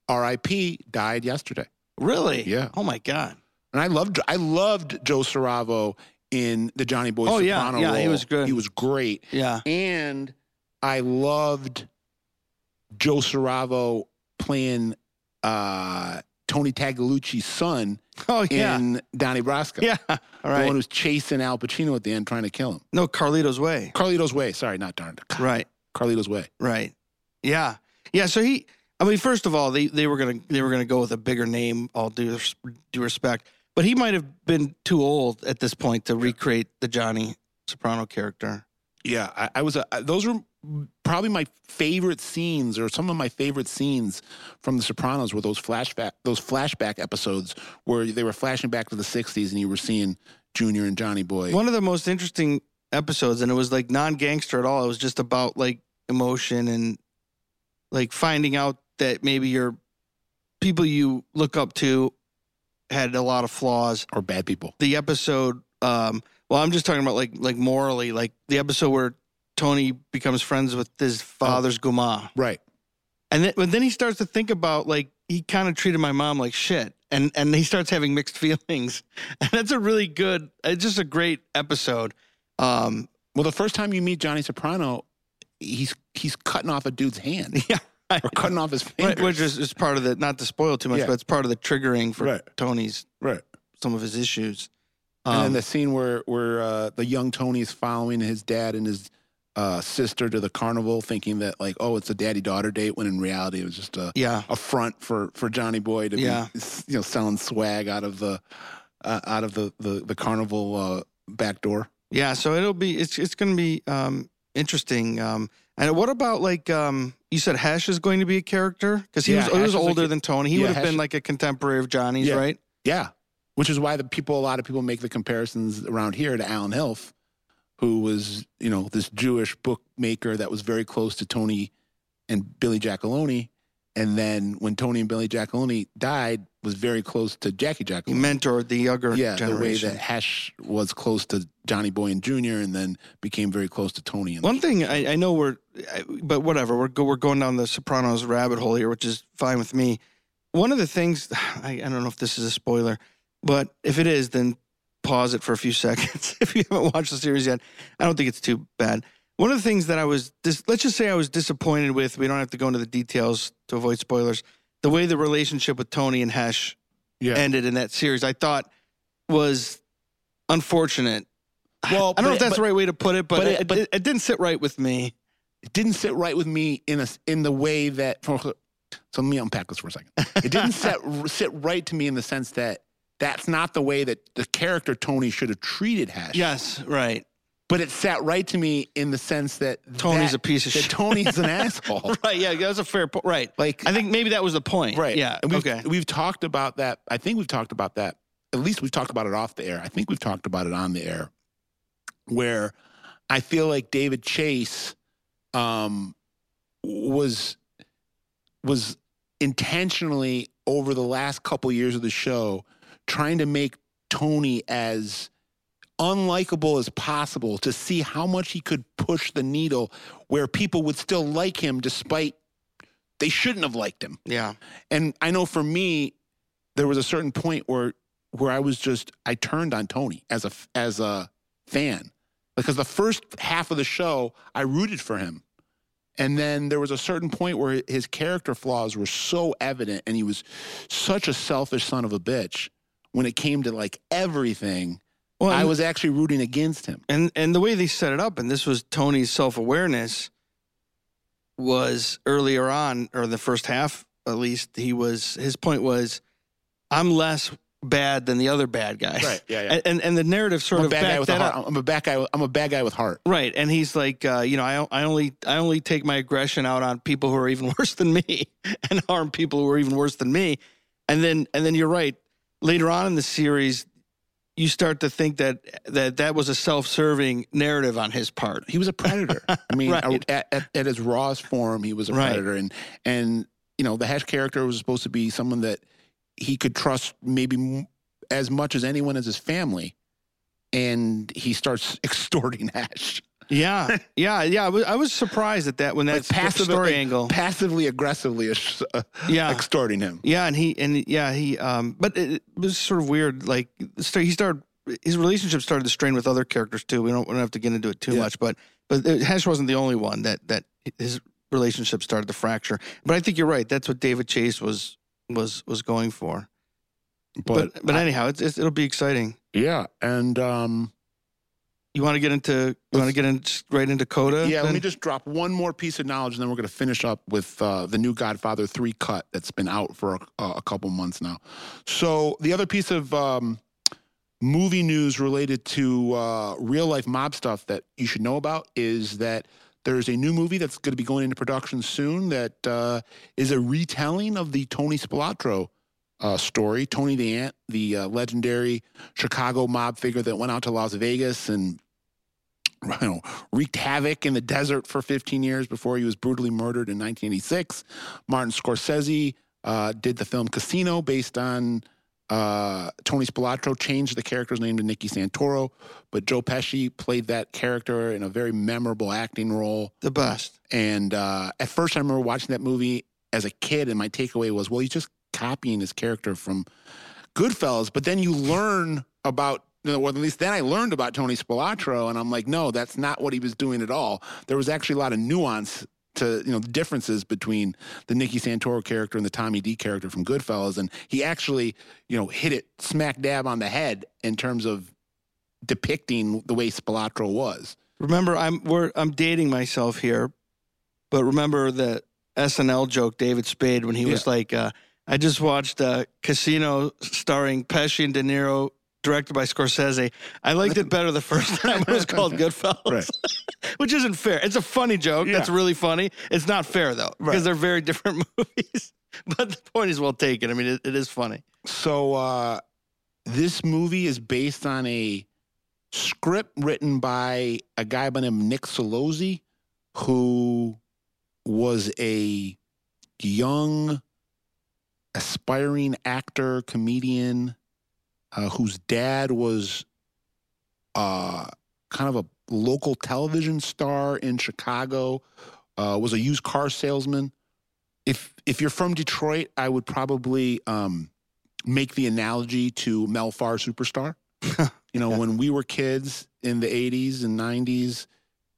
A: R.I.P., died yesterday.
B: really
A: Yeah.
B: oh my god
A: And I loved I loved Joe Siravo in the Johnny Boy
B: Oh, yeah,
A: Soprano
B: yeah, he
A: role.
B: was good.
A: He was great.
B: yeah
A: And I loved Joe Siravo playing uh, Tony Taglialucci's son
B: oh yeah
A: in Donnie Brasco.
B: yeah All right.
A: The one who's chasing Al Pacino at the end trying to kill him.
B: no Carlito's way
A: Carlito's Way. Sorry, not darn.
B: right
A: Carlito's Way.
B: right yeah yeah so he I mean first of all they they were gonna they were gonna go with a bigger name all due due respect but he might have been too old at this point to recreate the Johnny Soprano character
A: Yeah, I, I was. Uh, A, those were probably my favorite scenes, or some of my favorite scenes from The Sopranos, were those flashback those flashback episodes where they were flashing back to the '60s, and you were seeing Junior and Johnny Boy.
B: One of the most interesting episodes, and it was like non gangster at all. It was just about like emotion and like finding out that maybe your people you look up to had a lot of flaws.
A: or bad people.
B: The episode, um, well, I'm just talking about like like morally, like the episode where Tony becomes friends with his father's guma,
A: Right.
B: and then but then he starts to think about like he kind of treated my mom like shit. And, and he starts having mixed feelings, and that's a really good. It's just a great episode. Um,
A: Well, the first time you meet Johnny Soprano, he's he's cutting off a dude's hand
B: Yeah,
A: or cutting off his fingers.
B: Right, which is, is part of the not to spoil too much,
A: Yeah.
B: but it's part of the triggering for
A: Right.
B: Tony's
A: right.
B: some of his issues.
A: and then
B: Um,
A: the scene where where uh, the young Tony is following his dad and his uh, sister to the carnival, thinking that like, oh, it's a daddy daughter date, when in reality it was just a
B: yeah,
A: a front for for Johnny Boy to
B: Yeah.
A: be you know selling swag out of the uh, out of the the, the carnival uh, back door.
B: yeah. So it'll be it's it's going to be um, interesting. Um, and what about like um, you said, Hesh is going to be a character because he
A: Yeah,
B: was he was
A: a
B: older than Tony. He
A: Yeah,
B: would have been like a contemporary of Johnny's,
A: Yeah.
B: right?
A: Yeah, which is why the people a lot of people make the comparisons around here to Alan Hilf. who was you know this Jewish bookmaker that was very close to Tony and Billy Giacalone, and then when Tony and Billy Giacalone died, was very close to Jackie
B: He
A: Giacalone.
B: mentored the younger
A: yeah, the way that Hesh was close to Johnny Boy and Jr. and then became very close to Tony. And
B: One thing I, I know we're, I- but whatever, we're go, we're going down the Sopranos rabbit hole here, which is fine with me. One of the things I, I don't know if this is a spoiler, but if it is, then pause it for a few seconds. if you haven't watched the series yet, I don't think it's too bad. One of the things that I was, dis, let's just say I was disappointed with. We don't have to go into the details to avoid spoilers. The way the relationship with Tony and Hesh
A: yeah,
B: ended in that series, I thought was unfortunate.
A: well,
B: I don't know if that's
A: but
B: the right way to put it, but,
A: but
B: it,
A: it- but-
B: it, it didn't sit right with me.
A: it didn't sit right with me in a in the way that. So let me unpack this for a second. It didn't set sit right to me in the sense that that's not the way that the character Tony should have treated Hesh.
B: Yes, right.
A: But it sat right to me in the sense that
B: Tony's
A: that,
B: a piece of
A: that
B: shit.
A: Tony's an asshole.
B: Right, yeah, that was a fair point. Right.
A: Like
B: I think maybe that was the point.
A: right,
B: Yeah.
A: And we've,
B: okay.
A: We've talked about that. I think we've talked about that. At least we've talked about it off the air. I think we've talked about it on the air, where I feel like David Chase um, was was intentionally over the last couple years of the show trying to make Tony as unlikable as possible to see how much he could push the needle where people would still like him despite they shouldn't have liked him.
B: Yeah.
A: And I know for me, there was a certain point where where I was just I turned on Tony as a as a fan because the first half of the show I rooted for him, and then there was a certain point where his character flaws were so evident, and he was such a selfish son of a bitch when it came to like everything.
B: Well,
A: I was actually rooting against him.
B: and and the way they set it up, and this was Tony's self awareness, was earlier on, or the first half at least. He was his point was, I'm less bad than the other bad guys. Right.
A: Yeah,
B: And and, and the narrative sort
A: I'm a
B: of
A: bad guy with a
B: that up.
A: heart. I'm a bad guy. I'm a bad guy with heart.
B: Right, and he's like, uh, you know, I, I only I only take my aggression out on people who are even worse than me, and harm people who are even worse than me, and then and then you're right. Later on in the series, you start to think that that that was a self-serving narrative on his part.
A: he was a predator. I mean,
B: Right.
A: at, at, at his rawest form, he was a
B: Right.
A: predator, and and you know the Hesh character was supposed to be someone that he could trust maybe m- as much as anyone as his family, and he starts extorting Hesh,
B: Yeah, yeah, yeah. I was, I was surprised at that when that
A: like passive,
B: story
A: like,
B: angle.
A: passively aggressively uh,
B: Yeah,
A: extorting him.
B: Yeah, and he and yeah he um, but it, it was sort of weird. Like he started his relationship started to strain with other characters too. We don't we don't have to get into it too
A: Yeah.
B: much, but but it- Hesh wasn't the only one that that his relationship started to fracture. But I think you're right. That's what David Chase was was was going for.
A: But,
B: But but, anyhow, it's, it's it'll be exciting.
A: yeah, and um,
B: You want to get into you want to get in right into Coda?
A: yeah. Let me just drop one more piece of knowledge, and then we're going to finish up with uh, the new Godfather three cut that's been out for a, a couple months now. So the other piece of um, movie news related to uh, real life mob stuff that you should know about is that there's a new movie that's going to be going into production soon that uh, is a retelling of the Tony Spilotro uh, story. Tony the Ant, the uh, legendary Chicago mob figure that went out to Las Vegas and know, wreaked havoc in the desert for 15 years before he was brutally murdered in 1986. Martin Scorsese uh, did the film Casino based on uh, Tony Spilotro, changed the character's name to Nicky Santoro, but Joe Pesci played that character in a very memorable acting role.
B: the best.
A: And uh, at first, I remember watching that movie as a kid, and my takeaway was, well, he's just copying his character from Goodfellas. But then you learn about, or at least then I learned about Tony Spilotro, and I'm like, no, that's not what he was doing at all. There was actually a lot of nuance to, you know, the differences between the Nicky Santoro character and the Tommy D character from Goodfellas, and he actually, you know, hit it smack dab on the head in terms of depicting the way Spilotro was.
B: Remember, I'm we're I'm dating myself here, but remember the SNL joke David Spade when he was like, uh, "I just watched uh, Casino starring Pesci and De Niro, directed by Scorsese. I liked it better the first time. It was called Goodfellas,
A: Right.
B: which isn't fair. It's a funny joke. That's really funny. It's not fair though because
A: Right.
B: they're very different movies. But the point is well taken. I mean, it, it is funny.
A: So uh, this movie is based on a script written by a guy by the name of Nick Celozzi, who was a young, aspiring actor, comedian, uh, whose dad was uh, kind of a local television star in Chicago, uh, was a used car salesman. If if you're from Detroit, I would probably um, make the analogy to Mel Farr Superstar. you know,
B: Yeah.
A: when we were kids in the 80s and 90s,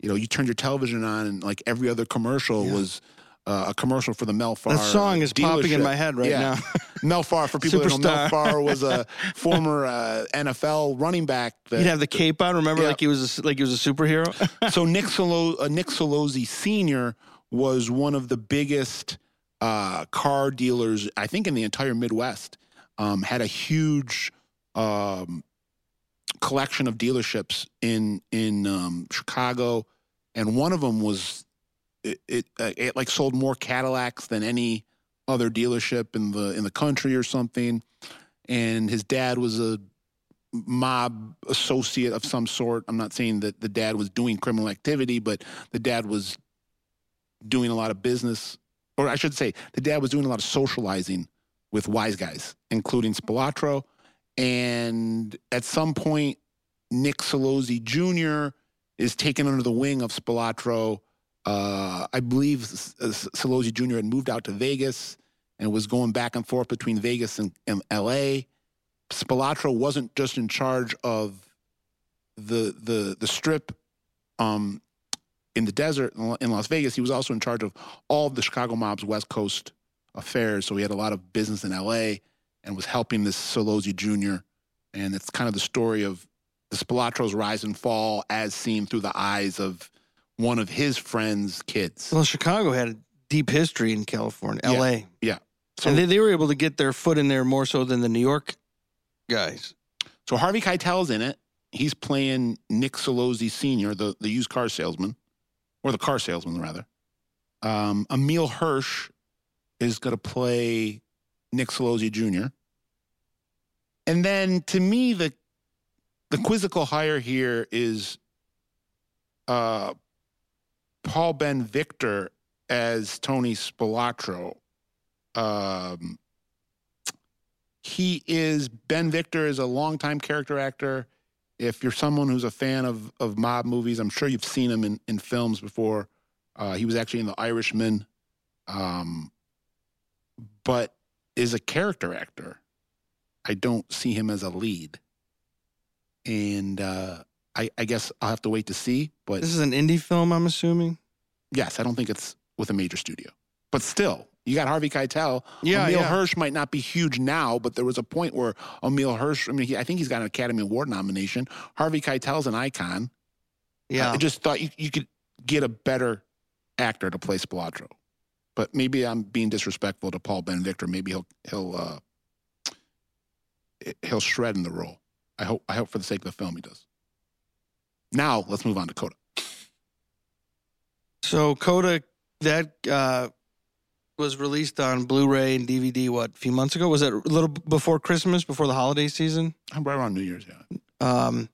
A: you know, you turned your television on and like every other commercial
B: Yeah.
A: was uh, a commercial for the Mel Farr.
B: That song is popping in my head right
A: Yeah.
B: now.
A: Mel Farr, for people that don't know, Mel Farr was a former uh, NFL running back. That,
B: He'd have the cape on. Remember,
A: Yeah.
B: like he was a, like he was a superhero.
A: so Nick Solo, uh, Nick Celozzi Sr. was one of the biggest uh, car dealers, I think, in the entire Midwest. Um, had a huge um, collection of dealerships in in um, Chicago, and one of them was it, it, uh, it like sold more Cadillacs than any other dealership in the in the country or something. And his dad was a mob associate of some sort. I'm not saying that the dad was doing criminal activity, but the dad was doing a lot of business, or I should say, the dad was doing a lot of socializing with wise guys, including Spilotro. And at some point, Nick Celozzi Jr. is taken under the wing of Spilotro. Uh, I believe S- S- Celozzi Jr. had moved out to Vegas and was going back and forth between Vegas and, and L.A. Spilotro wasn't just in charge of the the the strip um, in the desert in Las Vegas. He was also in charge of all of the Chicago mob's West Coast affairs. So he had a lot of business in L.A. and was helping this Celozzi Jr. And it's kind of the story of the Spilotro's rise and fall as seen through the eyes of one of his friends' kids.
B: well, Chicago had a deep history in California,
A: Yeah.
B: L.A.
A: Yeah, so,
B: and they, they were able to get their foot in there more so than the New York guys.
A: so Harvey Keitel's in it. He's playing Nick Celozzi Sr., the, the used car salesman, or the car salesman, rather. Um, Emile Hirsch is going to play Nick Celozzi Jr. And then to me, the the quizzical hire here is uh, Paul Ben Victor as Tony Spilotro. Um, he is Ben Victor is a longtime character actor. If you're someone who's a fan of of mob movies, I'm sure you've seen him in, in films before. Uh, he was actually in The Irishman, um, but is a character actor. I don't see him as a lead, and uh, I, I guess I'll have to wait to see. But
B: This is an indie film, I'm assuming.
A: yes, I don't think it's with a major studio. But still, you got Harvey Keitel.
B: Yeah,
A: Emile
B: yeah.
A: Hirsch might not be huge now, but there was a point where Emile Hirsch. I mean, he, I think he's got an Academy Award nomination. Harvey Keitel's an icon.
B: Yeah.
A: I just thought you, you could get a better actor to play Spilotro. But maybe I'm being disrespectful to Paul Ben Victor. Maybe he'll he'll uh, he'll shred in the role. I hope I hope for the sake of the film he does. Now let's move on to Coda.
B: So Coda that uh, was released on Blu-ray and DVD. What a few months ago? Was that a little before Christmas, before the holiday season?
A: I'm right around New Year's. Yeah.
B: Um,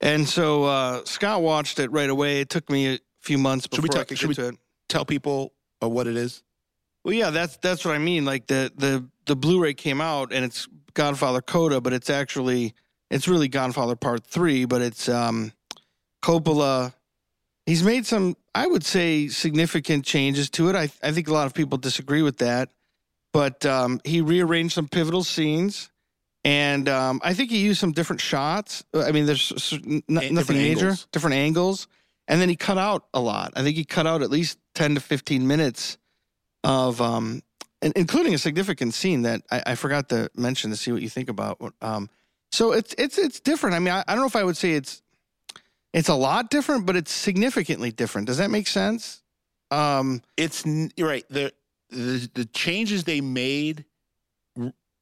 B: and so uh, Scott watched it right away. It took me a few months
A: Should
B: before
A: we
B: I
A: ta-
B: could
A: should
B: get to it.
A: Tell people uh, what it is.
B: Well, yeah, that's that's what I mean. Like the the the Blu-ray came out and it's Godfather Coda, but it's actually it's really Godfather Part Three, but it's um, Coppola. He's made some, I would say, significant changes to it. I I think a lot of people disagree with that, but um, he rearranged some pivotal scenes. And um, I think he used some different shots. I mean, there's n-
A: different
B: nothing major,
A: angles.
B: different angles. And then he cut out a lot. I think he cut out at least 10 to 15 minutes of, um, in- including a significant scene that I, I forgot to mention to see what you think about. Um, so it's it's it's different. I mean, I, I don't know if I would say it's it's a lot different, but it's significantly different. Does that make sense? Um,
A: it's you're right. The, the the changes they made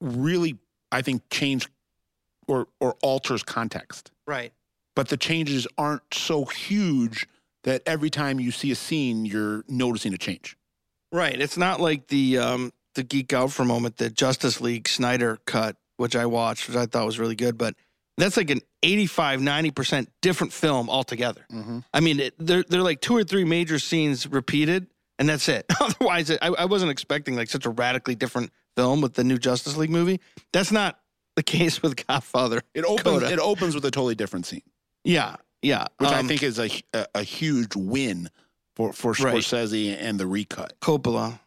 A: really, I think, change or or alters context.
B: right.
A: But the changes aren't so huge that every time you see a scene, you're noticing a change.
B: Right. It's not like the um the geek out for a moment the Justice League Snyder cut, which I watched, which I thought was really good. But That's like an 85, 90% different film altogether.
A: Mm-hmm.
B: I mean, it, they're, they're like two or three major scenes repeated, and that's it. Otherwise, I, I wasn't expecting like such a radically different film with the new Justice League movie. That's not the case with Godfather.
A: It opens.
B: Coda.
A: It opens with a totally different scene,
B: Yeah, yeah.
A: which I
B: Um,
A: think is a, a a huge win for for
B: Right.
A: Scorsese and the recut.
B: Coppola.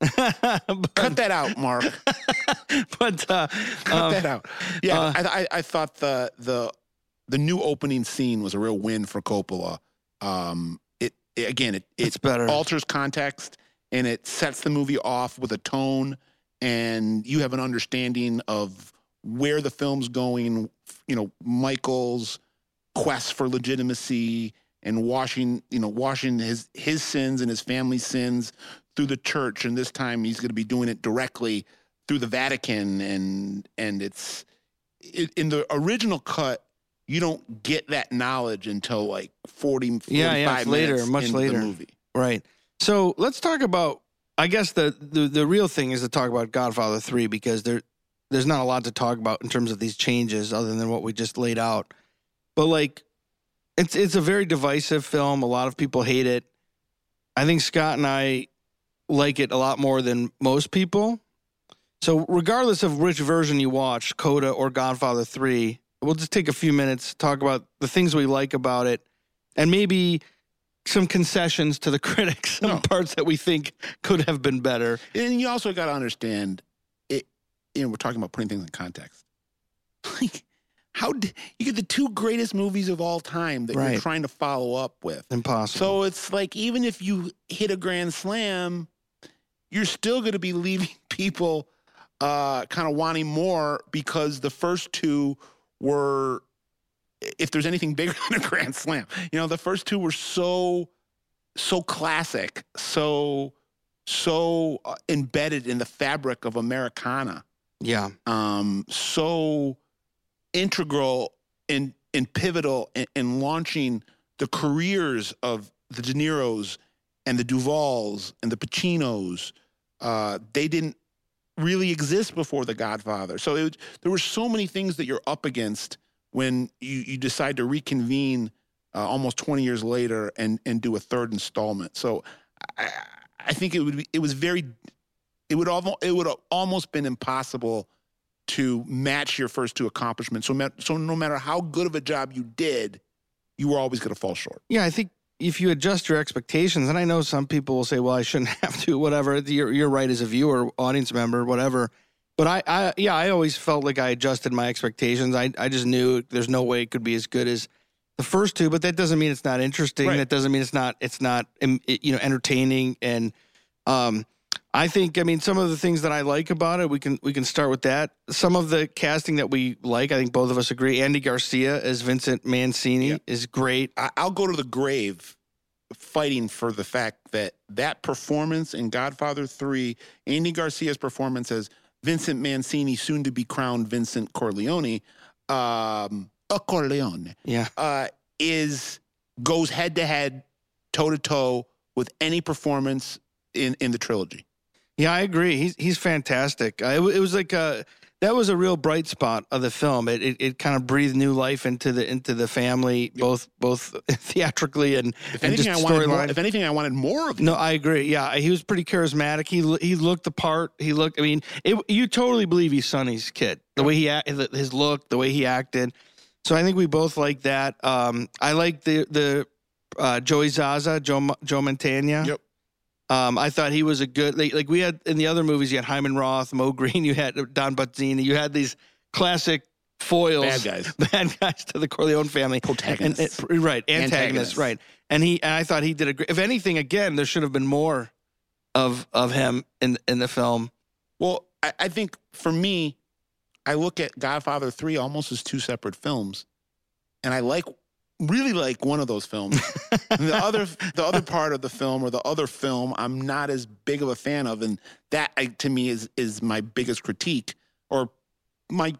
B: But,
A: cut that out, Mark.
B: but uh,
A: Cut
B: um,
A: that out. Yeah,
B: uh,
A: I, I I thought the the the new opening scene was a real win for Coppola. Um, it, it- again it
B: it's
A: it
B: better.
A: alters context and it sets the movie off with a tone, and you have an understanding of where the film's going. You know, Michael's quest for legitimacy and washing you know washing his his sins and his family's sins through the church and this time he's going to be doing it directly through the Vatican and and it's it, in the original cut you don't get that knowledge until like 40 45
B: Yeah, yeah, later,
A: minutes
B: much
A: into
B: later.
A: the movie
B: Right. So let's talk about. I guess the, the the real thing is to talk about Godfather Three because there there's not a lot to talk about in terms of these changes other than what we just laid out. But like, it's it's a very divisive film. A lot of people hate it. I think Scott and I like it a lot more than most people. So regardless of which version you watch, Coda or Godfather Three, we'll just take a few minutes talk about the things we like about it, and maybe some concessions to the critics, some
A: No.
B: parts that we think could have been better.
A: and you also got to understand it you know we're talking about putting things in context like how d you get the two greatest movies of all time that
B: Right.
A: you're trying to follow up with
B: Impossible.
A: So it's like even if you hit a grand slam, you're still going to be leaving people uh, kind of wanting more because the first two were, if there's anything bigger than a grand slam, you know, the first two were so, so classic, so, so uh, embedded in the fabric of Americana
B: yeah,
A: um, so integral and and pivotal in, in launching the careers of the De Niro's and the Duvalls and the Pacinos. Uh, they didn't really exist before The Godfather. So it, there were so many things that you're up against when you, you decide to reconvene uh, almost 20 years later and, and do a third installment. So I, I think it would be, it was very, it would almost, it would have almost been impossible to match your first two accomplishments. So, so no matter how good of a job you did, you were always going to fall short.
B: yeah. I think if you adjust your expectations, and I know some people will say, "Well, I shouldn't have to," whatever. You're, you're right as a viewer, audience member, whatever. But I, I, yeah, I always felt like I adjusted my expectations. I, I just knew there's no way it could be as good as the first two. But that doesn't mean it's not interesting.
A: Right.
B: That doesn't mean it's not, it's not, you know, entertaining. And um, I think, I mean, some of the things that I like about it, we can, we can start with that. Some of the casting that we like, I think both of us agree. Andy Garcia as Vincent Mancini
A: Yeah.
B: is great.
A: I, I'll go to the grave fighting for the fact that that performance in Godfather 3, Andy Garcia's performance as Vincent Mancini, soon to be crowned Vincent Corleone, um, a Corleone,
B: Yeah.
A: uh, is goes head to head, toe to toe with any performance in, in the trilogy.
B: Yeah, I agree. He's he's fantastic. Uh, it, it was like a that was a real bright spot of the film. It it, it kind of breathed new life into the into the family, both both theatrically and,
A: If
B: and
A: anything, I wanted more,
B: storyline.
A: if anything, I wanted more of him.
B: No, I agree. Yeah, he was pretty charismatic. He he looked the part. He looked. I mean, it, you totally believe he's Sonny's kid. The way he act, his look, the way he acted. So I think we both like that. Um, I like the the uh, Joey Zaza, Joe Joe Mantegna.
A: Yep.
B: Um, I thought he was a good like, like we had in the other movies. You had Hyman Roth, Moe Greene. You had Don Barzini. You had these classic foils,
A: Bad guys.
B: bad guys to the Corleone family. And,
A: Protagonists.
B: and- right, antagonists,
A: Antagonists.
B: right. And he and I thought he did a great. If anything, again, there should have been more of of him in in the film.
A: Well, I, I think for me, I look at Godfather 3 almost as two separate films. And I like really like one of those films. the other the other part of the film or the other film I'm not as big of a fan of. And that I, to me is is my biggest critique or my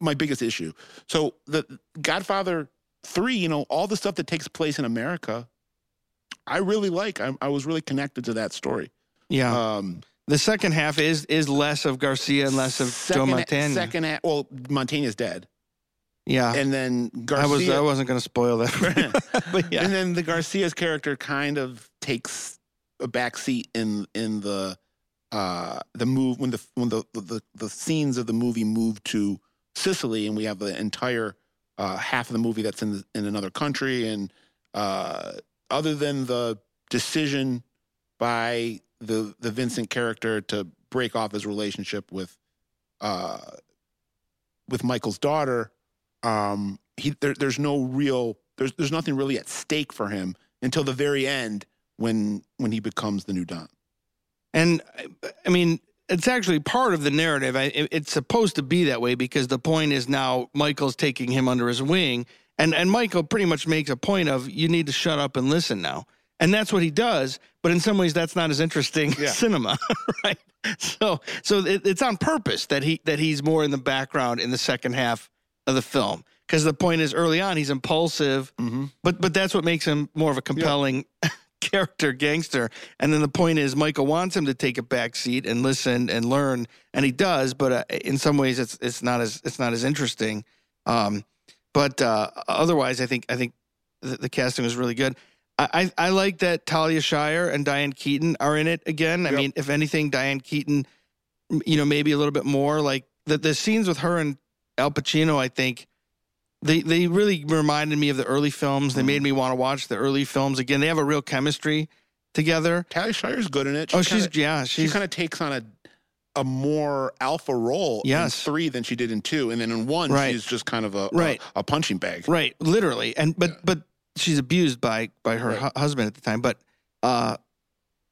A: my biggest issue. So the Godfather 3, you know, all the stuff that takes place in America, I really like. I, I was really connected to that story.
B: Yeah,
A: Um,
B: The second half is is less of Garcia and less of Joe Mantegna.
A: Second, half, well, Mantegna's dead,
B: yeah,
A: and then
B: I was I wasn't going to spoil that, but yeah,
A: And then the Garcia's character kind of takes a back seat in in the uh the move when the when the the, the scenes of the movie move to Sicily and we have the entire uh half of the movie that's in the, in another country and uh other than the decision by the the Vincent character to break off his relationship with uh with Michael's daughter um he there, there's no real there's there's nothing really at stake for him until the very end when when he becomes the new Don.
B: and I- mean it's actually part of the narrative. I, it's supposed to be that way because the point is now Michael's taking him under his wing, and and Michael pretty much makes a point of you need to shut up and listen now, and that's what he does. But in some ways, that's not as interesting
A: Yeah.
B: cinema, right? So so it, it's on purpose that he that he's more in the background in the second half of the film because the point is early on he's impulsive,
A: Mm-hmm.
B: but but that's what makes him more of a compelling character gangster. And then the point is Michael wants him to take a back seat and listen and learn, and he does. But uh, in some ways, it's it's not as it's not as interesting. Um, but uh, otherwise, I think I think the, the casting was really good. I, I I like that Talia Shire and Diane Keaton are in it again. I
A: Yep.
B: mean, if anything, Diane Keaton, you know, maybe a little bit more. Like the the scenes with her and Al Pacino, I think they they really reminded me of the early films. They made me want to watch the early films again. They have a real chemistry together.
A: Talia Shire's good in it. She
B: oh, she's
A: kinda,
B: yeah,
A: she kind of takes on a a more alpha role
B: Yes.
A: in three than she did in two, and then in one
B: Right.
A: she's just kind of a
B: Right.
A: a, a punching bag.
B: right, literally. And but
A: Yeah.
B: but she's abused by by her
A: Right.
B: hu- husband at the time. But uh,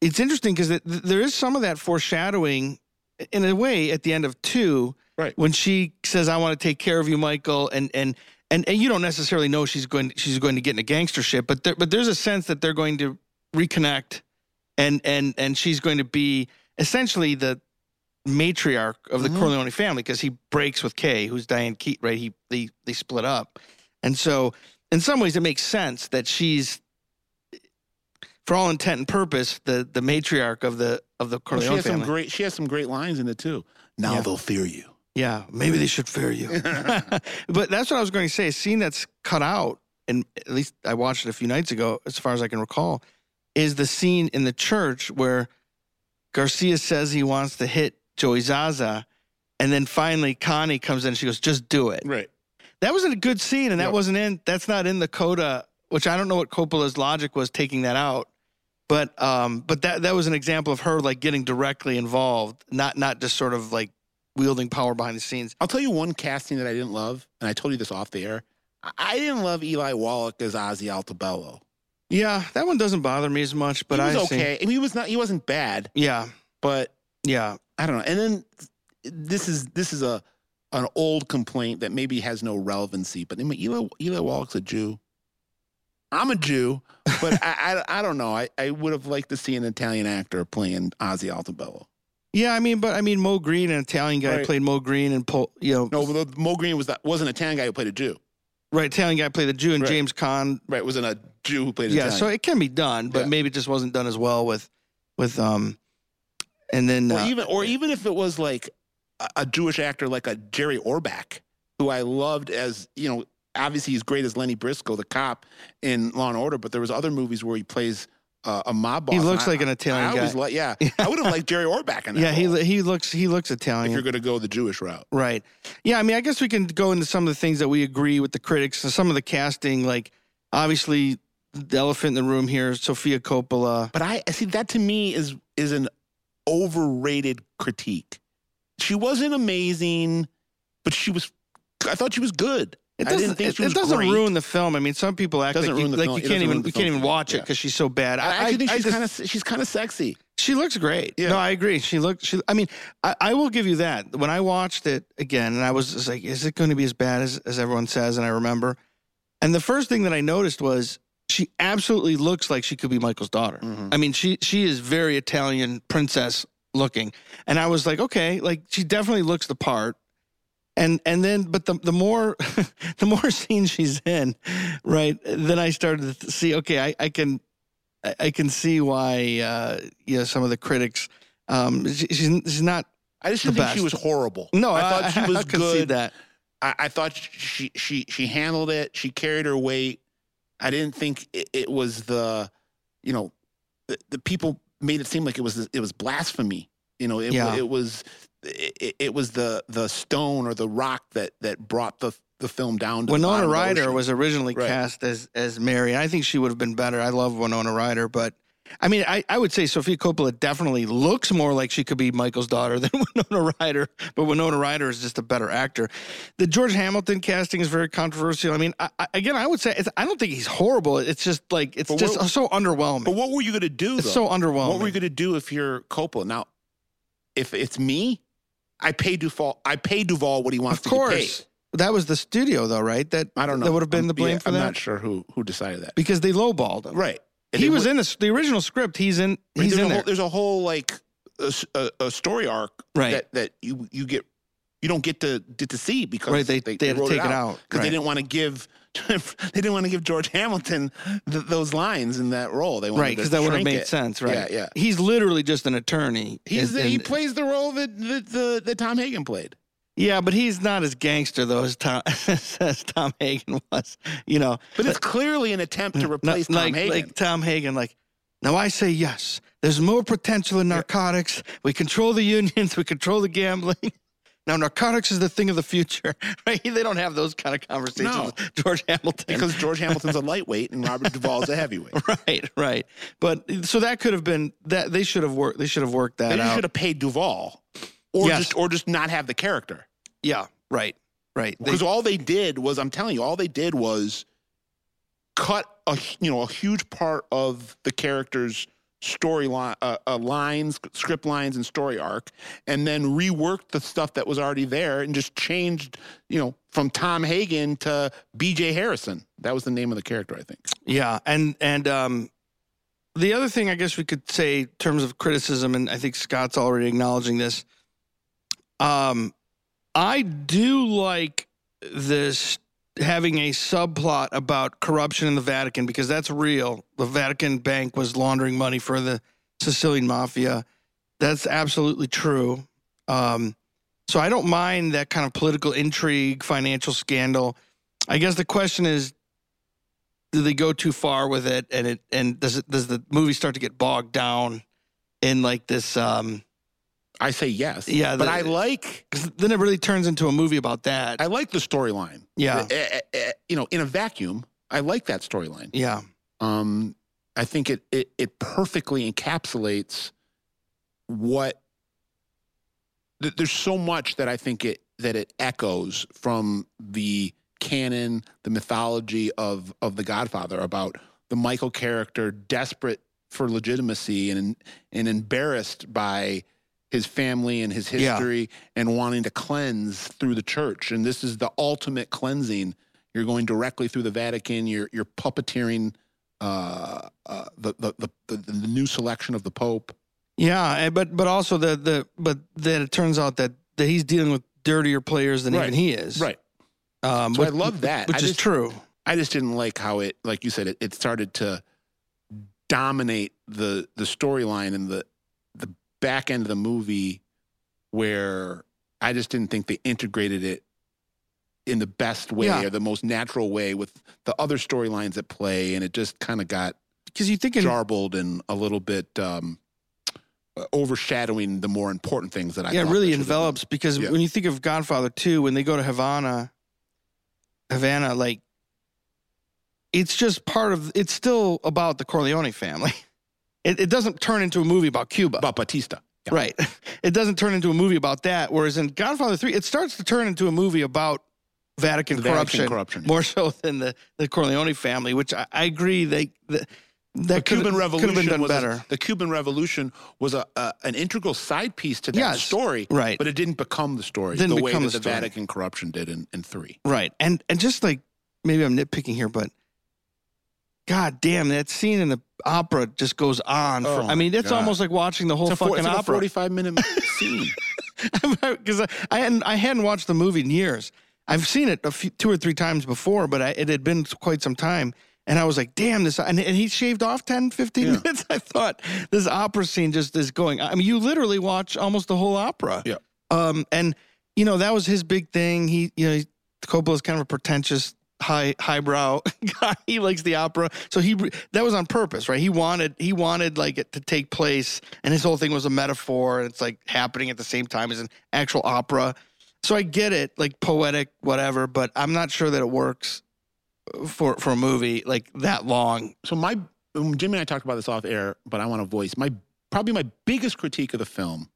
B: it's interesting because th- there is some of that foreshadowing in a way at the end of two,
A: Right.
B: When she says, "I want to take care of you, Michael," and and and, and you don't necessarily know she's going she's going to get into gangstership, but there, but there's a sense that they're going to reconnect, and and and she's going to be essentially the matriarch of the
A: Mhm.
B: Corleone family because he breaks with Kay, who's Diane Keat, right? He they they split up, and so in some ways it makes sense that she's, for all intent and purpose, the the matriarch of the of the
A: Well,
B: Corleone
A: she has
B: family.
A: some great she has some great lines in it too. Now
B: Yeah.
A: they'll fear you.
B: Yeah, maybe they should fear you. but that's what I was going to say. A scene that's cut out, and at least I watched it a few nights ago, as far as I can recall, is the scene in the church where Garcia says he wants to hit Joey Zaza, and then finally Connie comes in and she goes, "Just do it."
A: Right.
B: That was a good scene, and that
A: Yep.
B: wasn't in. That's not in the coda, which I don't know what Coppola's logic was taking that out. But um, but that that was an example of her like getting directly involved, not not just sort of like wielding power behind the scenes.
A: I'll tell you one casting that I didn't love, and I told you this off the air. I- I didn't love Eli Wallach as Ozzy Altobello.
B: Yeah, that one doesn't bother me as much, but
A: he was
B: I see.
A: okay. I mean, he was not. He wasn't bad,
B: Yeah,
A: but
B: yeah,
A: I don't know. And then this is this is a an old complaint that maybe has no relevancy. But I mean, Eli, Eli Wallach's a Jew. I'm a Jew, but I, I I don't know. I, I would have liked to see an Italian actor playing Ozzy Altobello.
B: Yeah. I mean, but I mean, Moe Greene, an Italian guy,
A: Right.
B: played Moe Greene, and Pol, you know,
A: No, but Moe Greene was that wasn't an Italian guy who played a Jew.
B: right, Italian guy played the Jew, and
A: Right.
B: James Caan.
A: Right, wasn't a Jew who played a Jew.
B: Yeah,
A: Italian.
B: so it can be done, but
A: Yeah.
B: maybe it just wasn't done as well with with um, and then
A: or
B: uh,
A: even or even if it was like a, a Jewish actor like a Jerry Orbach, who I loved as you know, obviously he's great as Lenny Briscoe, the cop in Law and Order, but there was other movies where he plays uh, a mob boss.
B: He
A: and
B: looks
A: I-
B: like an Italian
A: I always
B: guy.
A: li- yeah, I would have liked Jerry Orbach in that.
B: yeah, he
A: role,
B: he looks he looks Italian.
A: if you're going to go the Jewish route.
B: Right. Yeah, I mean, I guess we can go into some of the things that we agree with the critics. So some of the casting, like obviously the elephant in the room here, Sofia Coppola.
A: But I I see that to me is is an overrated critique. She wasn't amazing, but she was. I thought she was good.
B: It
A: I
B: doesn't,
A: didn't think
B: it, it doesn't
A: great.
B: ruin the film. I mean, some people act
A: Doesn't
B: like you,
A: ruin the
B: like
A: film.
B: you can't even you can't even watch it
A: Yeah.
B: because she's so bad.
A: I actually think
B: I
A: she's kind of she's kind of sexy.
B: She looks great.
A: Yeah.
B: No, I agree. She looked. She. I mean, I, I will give you that. When I watched it again, and I was just like, "Is it going to be as bad as as everyone says?" And I remember, and the first thing that I noticed was she absolutely looks like she could be Michael's daughter.
A: Mhm.
B: I mean, she she is very Italian princess looking, and I was like, okay, like she definitely looks the part. And and then, but the the more the more scenes she's in, right? Then I started to see, okay, I, I can I I can see why uh, you know some of the critics Um, she, she's she's not.
A: I just didn't think she was horrible.
B: No,
A: I thought she was
B: I could see
A: good.
B: that.
A: I, I thought she she she handled it. She carried her weight. I didn't think it, it was the, you know, the, the people made it seem like it was it was blasphemy. You know, it,
B: Yeah.
A: it was it, it was the the stone or the rock that that brought the the film down to
B: Winona Ryder was originally
A: Right.
B: cast as as Mary. I think she would have been better. I love Winona Ryder, but I mean, I, I would say Sofia Coppola definitely looks more like she could be Michael's daughter than Winona Ryder, but Winona Ryder is just a better actor. The George Hamilton casting is very controversial. I mean, I, I, again, I would say it's, I don't think he's horrible. It's just like it's just so underwhelming.
A: But what were you going to do?
B: it's
A: though?
B: so underwhelming.
A: What were you going to do if you're Coppola? Now, if it's me, I pay Duvall. I pay Duvall what he wants
B: of
A: to get
B: course,
A: paid.
B: that was the studio, though, right? That
A: I don't know.
B: That would have been
A: I'm-
B: the blame
A: yeah,
B: for
A: I'm
B: that
A: not sure who who decided that.
B: because they lowballed him.
A: Right. And
B: He was
A: wa-
B: in the, the original script. He's in. He's
A: there's
B: in
A: a
B: there.
A: whole, there's a whole like a, a- story arc
B: Right.
A: that that you you get you don't get to get to see because
B: Right, they- they had to take it out.
A: because
B: Right.
A: they didn't want to give they didn't want to give George Hamilton th- those lines in that role. They wanted
B: Right, because that would have made
A: it.
B: sense, right?
A: Yeah, yeah.
B: He's literally just an attorney.
A: He's
B: And-
A: he
B: and-
A: plays the role that that, the, that Tom Hagen played.
B: yeah, but he's not as gangster though as Tom as Tom Hagen was. You know,
A: But it's clearly an attempt to replace
B: like,
A: Tom Hagen.
B: like Tom Hagen. Like, now I say yes. There's more potential in narcotics. We control the unions. We control the gambling. Now, narcotics is the thing of the future, right? They don't have those kind of conversations
A: No.
B: with George Hamilton.
A: because George Hamilton's a lightweight and Robert Duvall is a heavyweight.
B: right, right. But so that could have been that they should have worked. They should have worked that
A: They
B: out.
A: should have paid Duvall, or
B: Yes.
A: just or just not have the character.
B: Yeah, right, right.
A: Because all they did was, I'm telling you, all they did was cut a you know a huge part of the character's storyline, uh, uh, lines, script lines, and story arc, and then reworked the stuff that was already there and just changed, you know, from Tom Hagen to B.J. Harrison. That was the name of the character, I think.
B: Yeah, and and um, the other thing I guess we could say in terms of criticism, and I think Scott's already acknowledging this. Um, I do like this having a subplot about corruption in the Vatican because that's real. The Vatican Bank was laundering money for the Sicilian mafia. That's absolutely true. Um, so I don't mind that kind of political intrigue, financial scandal. I guess the question is, do they go too far with it and it and does it does the movie start to get bogged down in like this um
A: I say yes.
B: Yeah,
A: but
B: the-
A: I like
B: then it really turns into a movie about that
A: I like the storyline.
B: Yeah.
A: Eh, eh, eh, you know, in a vacuum, I like that storyline.
B: yeah
A: um, I think it, it it perfectly encapsulates what th- there's so much that I think it that it echoes from the canon, the mythology of of the Godfather about the Michael character desperate for legitimacy and and embarrassed by his family and his
B: Yeah.
A: history and wanting to cleanse through the church and this is the ultimate cleansing you're going directly through the Vatican you're you're puppeteering uh, uh, the, the, the, the, new selection of the Pope.
B: yeah but but also the the but then it turns out that that he's dealing with dirtier players than
A: Right.
B: even he is Right. um
A: So I love that.
B: which
A: I
B: is
A: just,
B: true
A: I just didn't like how it, like you said, it, it started to dominate the the storyline and the back end of the movie, where I just didn't think they integrated it in the best way
B: Yeah.
A: or the most natural way with the other storylines at play, and it just kind of got
B: because you think in
A: jarbled and a little bit um, overshadowing the more important things that I
B: yeah, it really
A: been.
B: envelops because
A: Yeah.
B: when you think of Godfather 2, when they go to Havana, Havana, like it's just part of it's still about the Corleone family. It, it doesn't turn into a movie about Cuba.
A: about Batista. Yeah.
B: Right. It doesn't turn into a movie about that. Whereas in Godfather 3, it starts to turn into a movie about Vatican,
A: Vatican
B: corruption,
A: corruption.
B: more so than the, the Corleone family, which I, I agree they the,
A: the
B: that could
A: Cuban Revolution
B: been done
A: was a-
B: better.
A: the Cuban Revolution was a, a an integral side piece to that
B: Yes,
A: story,
B: right.
A: But it didn't become the story
B: Didn't
A: the way that
B: the
A: the. Vatican corruption did in, in three.
B: Right. And and just like maybe I'm nitpicking here, but God damn, that scene in the opera just goes on. For,
A: Oh
B: I mean, it's
A: God.
B: almost like watching the whole
A: It's a,
B: fucking
A: it's a
B: opera.
A: forty-five minute scene.
B: Because I, I hadn't I hadn't watched the movie in years. I've seen it a few, two or three times before, but I, it had been quite some time. And I was like, damn, this, and, and he shaved off 10, 15
A: Yeah.
B: minutes. I thought this opera scene just is going. I mean, you literally watch almost the whole opera.
A: Yeah.
B: Um, and, you know, that was his big thing. He, you know, he, Coppola's kind of a pretentious, high, highbrow guy. He likes the opera. So he, that was on purpose, right? He wanted, he wanted like it to take place. And his whole thing was a metaphor. And it's like happening at the same time as an actual opera. So I get it, like poetic, whatever, but I'm not sure that it works for for a movie like that long.
A: So my Jimmy and I talked about this off air, but I want to voice my probably my biggest critique of the film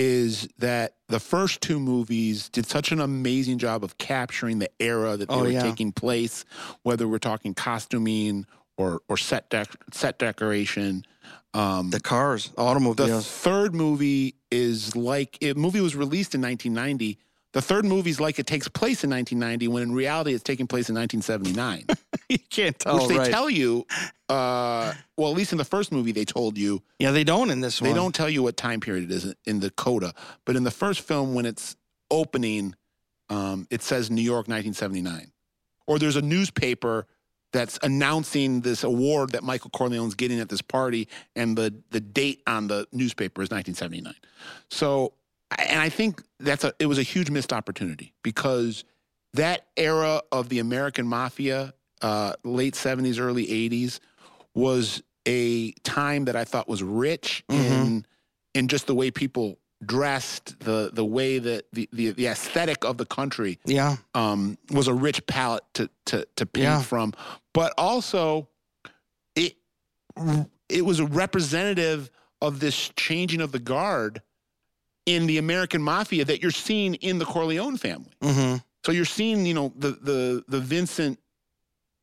A: is that the first two movies did such an amazing job of capturing the era that they
B: Oh,
A: were
B: yeah.
A: taking place, whether we're talking costuming or or set dec- set decoration. Um,
B: The cars,
A: the third movie is like a movie was released in 1990. The third movie is like it takes place in 1990 when in reality it's taking place in 1979.
B: you can't tell,
A: which they
B: right?
A: tell you. Uh, well, at least in the first movie, they told you.
B: yeah, they don't in this
A: They
B: one.
A: They don't tell you what time period it is in the coda, but in the first film, when it's opening, um, it says New York, 1979, or there's a newspaper that's announcing this award that Michael Corleone's getting at this party, and the the date on the newspaper is 1979. So, and I think that's a it was a huge missed opportunity because that era of the American mafia, uh, late 70s, early 80s, was a time that I thought was rich in in just the way people dressed, the the way that the the, the aesthetic of the country
B: Yeah,
A: um, was a rich palette to to to paint
B: Yeah.
A: from, but also it it was a representative of this changing of the guard in the American mafia that you're seeing in the Corleone family.
B: hmm
A: So you're seeing, you know, the the the Vincent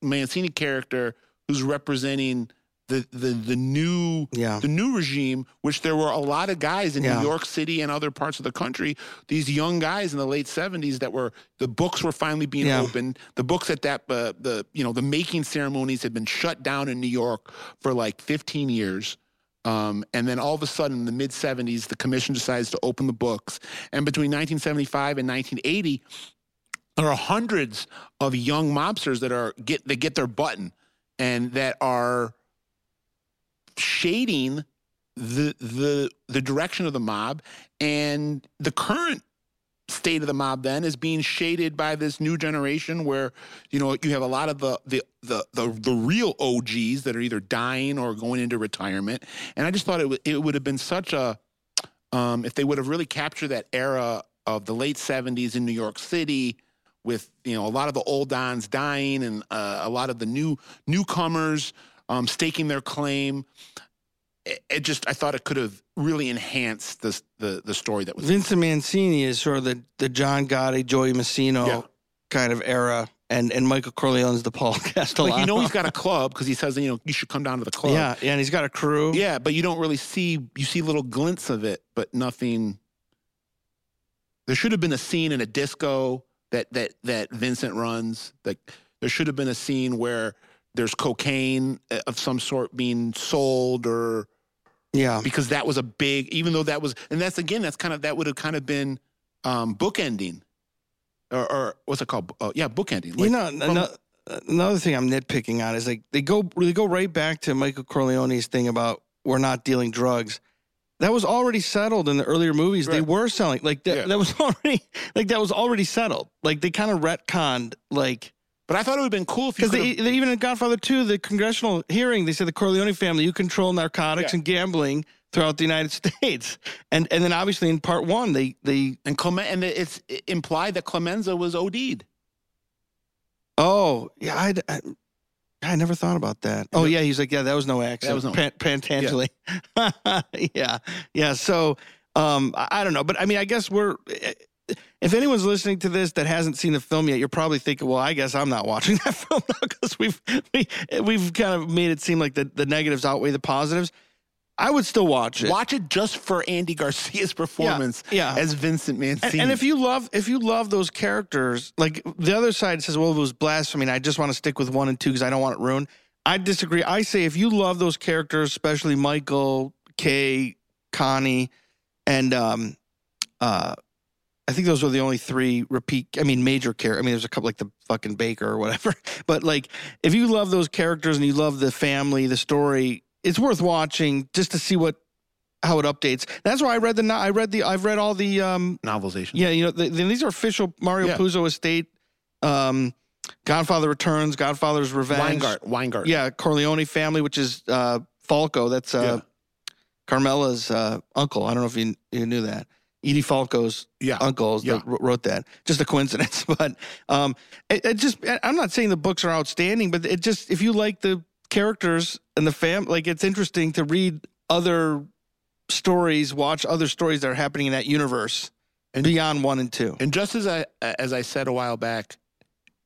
A: Mancini character who's representing the the the new
B: yeah,
A: the new regime, which there were a lot of guys in
B: Yeah.
A: New York City and other parts of the country, these young guys in the late '70s that were the books were finally being
B: Yeah.
A: opened. The books at that uh, the you know the making ceremonies had been shut down in New York for like 15 years. Um, and then all of a sudden, in the mid 70s, the commission decides to open the books. And between 1975 and 1980, there are hundreds of young mobsters that are get they get their button and that are shading the the the direction of the mob and the current state of the mob then is being shaded by this new generation where you know you have a lot of the the the the, the real OGs that are either dying or going into retirement and I just thought it would it would have been such a um, if they would have really captured that era of the late 70s in New York City with you know a lot of the old dons dying and uh, a lot of the new newcomers um, staking their claim. It, it just I thought it could have really enhanced the the, the story that was.
B: Vincent Mancini is sort of the the John Gotti, Joey Massino
A: Yeah.
B: kind of era, and and Michael Corleone's the Paul Castellano.
A: Like you know he's got a club because he says you know you should come down to the club.
B: yeah, yeah, and he's got a crew.
A: yeah, but you don't really see you see little glints of it, but nothing. There should have been a scene in a disco that that that Vincent runs. Like there should have been a scene where there's cocaine uh, of some sort being sold or
B: yeah,
A: because that was a big even though that was and that's again that's kind of that would have kind of been um bookending or, or what's it called uh, yeah bookending
B: you know, ano- another thing I'm nitpicking on is like they go they go right back to Michael Corleone's thing about we're not dealing drugs. That was already settled in the earlier movies. They were selling like that.
A: Yeah.
B: That was already like that was already settled. Like they kind of retconned like
A: but I thought it would have been cool if you
B: because they,
A: could
B: they even in Godfather 2, the congressional hearing, they said the Corleone family you control narcotics
A: Yeah.
B: and gambling throughout the United States, and and then obviously in part one they they
A: and Clement and it's implied that Clemenza was OD'd
B: oh yeah I. I I never thought about that. Oh yeah, he's like, yeah, that was no accident.
A: That was no-
B: Pan- Pentangeli. Yeah. yeah, So, um, I, I don't know, but I mean, I guess we're. If anyone's listening to this that hasn't seen the film yet, you're probably thinking, "Well, I guess I'm not watching that film now because we've we, we've kind of made it seem like the, the negatives outweigh the positives." I would still watch it.
A: watch it just for Andy Garcia's performance
B: yeah.
A: as Vincent
B: And,
A: Mancini
B: and if you love if you love those characters, like the other side says, well, it was blasphemy. And I just want to stick with one and two because I don't want it ruined. I disagree. I say if you love those characters, especially Michael, Kay, Connie, and um, uh, I think those were the only three repeat. I mean, major character. I mean, there's a couple like the fucking baker or whatever. But like, if you love those characters and you love the family, the story, it's worth watching just to see what how it updates. That's why I read the. no- I read the. I've read all the. um
A: Novelization.
B: Yeah, you know, the, the- these are official Mario
A: Yeah.
B: Puzo estate. Um, Godfather Returns, Godfather's Revenge.
A: Weingart. Weingart.
B: Yeah, Corleone family, which is uh, Falco. That's uh,
A: Yeah.
B: Carmela's uh, uncle. I don't know if you, you knew that. Edie Falco's
A: Yeah.
B: uncles
A: Yeah.
B: that wrote that. Just a coincidence, but um, it, it just. I'm not saying the books are outstanding, but it just if you like the characters and the fam, like it's interesting to read other stories, watch other stories that are happening in that universe
A: And-
B: beyond one and two.
A: And just as I as I said a while back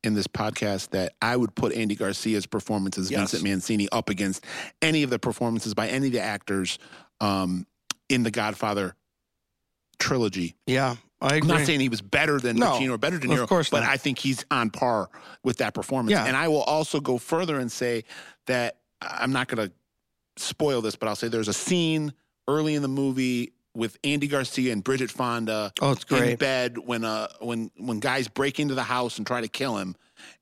A: in this podcast that I would put Andy Garcia's performance as
B: Yes.
A: Vincent Mancini up against any of the performances by any of the actors um, in the Godfather trilogy.
B: Yeah, I
A: I'm not saying he was better than
B: No,
A: Pacino or better than
B: of course
A: but
B: not.
A: I think he's on par with that performance.
B: Yeah.
A: And I will also go further and say that I'm not going to spoil this, but I'll say there's a scene early in the movie with Andy Garcia and Bridget Fonda
B: oh, it's great.
A: in bed when uh when when guys break into the house and try to kill him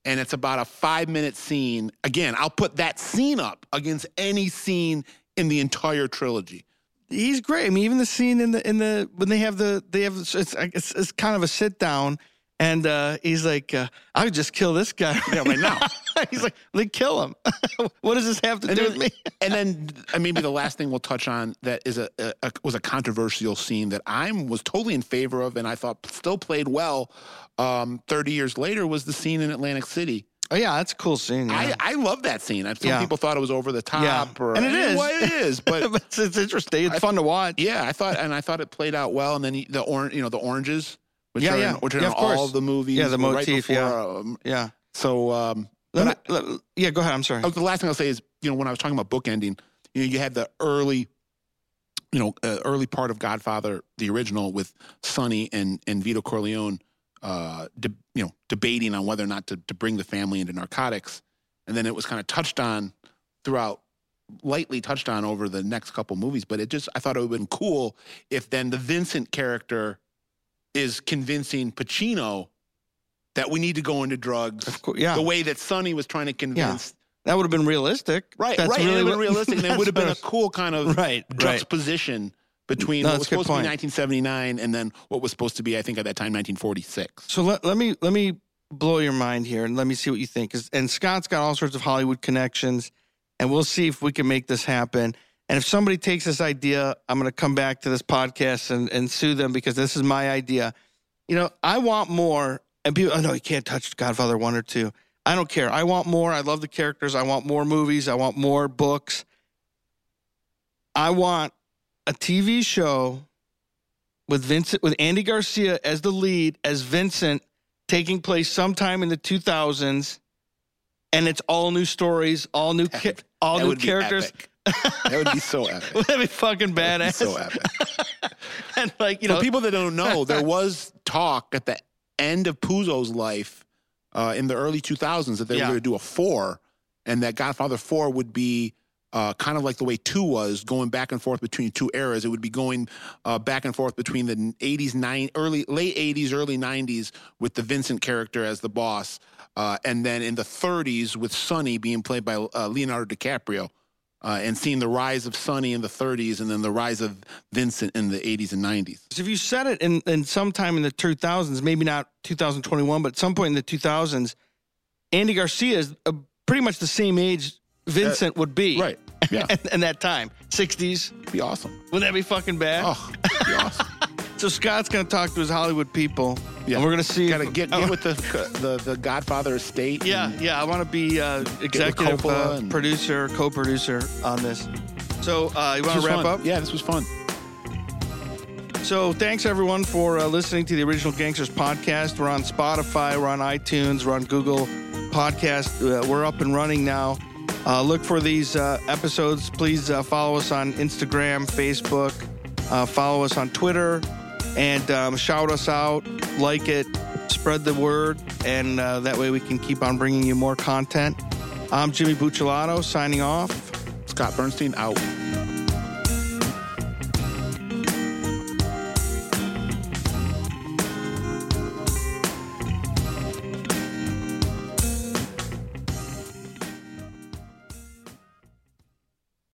A: and it's about a five minute scene again i'll put that scene up against any scene in the entire trilogy
B: He's great. I mean, even the scene in the in the when they have the they have it's it's, it's kind of a sit down, and uh, he's like, uh, "I would just kill this guy
A: Yeah, right now.
B: he's like, "They kill him. what does this have to
A: And
B: do
A: then-
B: with me?"
A: and then uh, maybe the last thing we'll touch on that is a, a, a was a controversial scene that i was totally in favor of and i thought still played well um 30 years later was the scene in atlantic city
B: Oh yeah, that's a cool scene. Yeah.
A: I, I love that scene. Some
B: Yeah.
A: people thought it was over the top,
B: Yeah.
A: or
B: And it is.
A: Well, it is, but
B: but it's, it's interesting. It's
A: I-
B: fun to watch.
A: Yeah, I thought, and I thought it played out well. And then the orange, you know, the oranges, which
B: Yeah,
A: are
B: yeah.
A: in, which are in all the movies.
B: Yeah, the
A: were right
B: motif,
A: before,
B: yeah.
A: um,
B: Yeah.
A: so, um,
B: Let me, let- yeah, go ahead. I'm sorry.
A: oh, the last thing I'll say is, you know, when I was talking about bookending, you know, you had the early, you know, uh, early part of Godfather, the original, with Sonny and and Vito Corleone, uh, de- you know, debating on whether or not to to bring the family into narcotics, and then it was kind of touched on throughout lightly touched on over the next couple movies, but it just I thought it would have been cool if then the Vincent character is convincing Pacino that we need to go into drugs
B: course, yeah.
A: the way that Sonny was trying to convince.
B: That would have been realistic.
A: Right,
B: That's
A: right.
B: Really
A: it would have been realistic, and it would have been a cool kind of
B: right.
A: juxtaposition between
B: No,
A: what was
B: that's a good
A: supposed to be 1979 and then what was supposed to be, I think, at that time, 1946.
B: So let, let me let me blow your mind here and let me see what you think. And Scott's got all sorts of Hollywood connections, and we'll see if we can make this happen. And if somebody takes this idea, I'm going to come back to this podcast and, and sue them because this is my idea. You know, I want more. And people, oh no, you can't touch Godfather one or two. I don't care. I want more. I love the characters. I want more movies. I want more books. I want a TV show with Vincent with Andy Garcia as the lead as Vincent taking place sometime in the 2000s and it's all new stories, all new ca- all
A: that
B: new
A: would
B: characters.
A: Be epic. that would be so epic.
B: That would be fucking
A: That'd be
B: badass?
A: so epic.
B: and like, you
A: For
B: know,
A: people that don't know, there was talk at the end of Puzo's life uh, in the early 2000s that they
B: Yeah.
A: were going to do a four, and that Godfather 4 would be uh, kind of like the way 2 was, going back and forth between two eras. It would be going uh, back and forth between the 80s, nine, early, late 80s, early 90s with the Vincent character as the boss, uh, and then in the 30s with Sonny being played by uh, Leonardo DiCaprio. Uh, and seeing the rise of Sonny in the 30s and then the rise of Vincent in the 80s and 90s.
B: if you said it in, in sometime in the 2000s, maybe not 2021, but at some point in the 2000s, Andy Garcia is uh, pretty much the same age Vincent would be.
A: Right. Yeah.
B: in, in that time, 60s.
A: be awesome.
B: Wouldn't that be fucking bad?
A: Oh, be awesome.
B: So Scott's going to talk to his Hollywood people.
A: Yeah.
B: And we're going to see.
A: Gotta
B: if-
A: get,
B: Oh,
A: get with the, the the Godfather estate.
B: Yeah,
A: and-
B: yeah. I want to be uh, executive uh,
A: and-
B: producer, co-producer on this. So uh, you want to wrap
A: fun.
B: up?
A: Yeah, this was fun.
B: So thanks everyone for uh, listening to the Original Gangsters podcast. We're on Spotify, we're on iTunes, we're on Google Podcast. Uh, we're up and running now. Uh, look for these uh, episodes. Please uh, follow us on Instagram, Facebook, uh, follow us on Twitter, and um, shout us out, like it, spread the word, and uh, that way we can keep on bringing you more content. I'm Jimmy Bucciolato signing off.
A: Scott Burnstein out.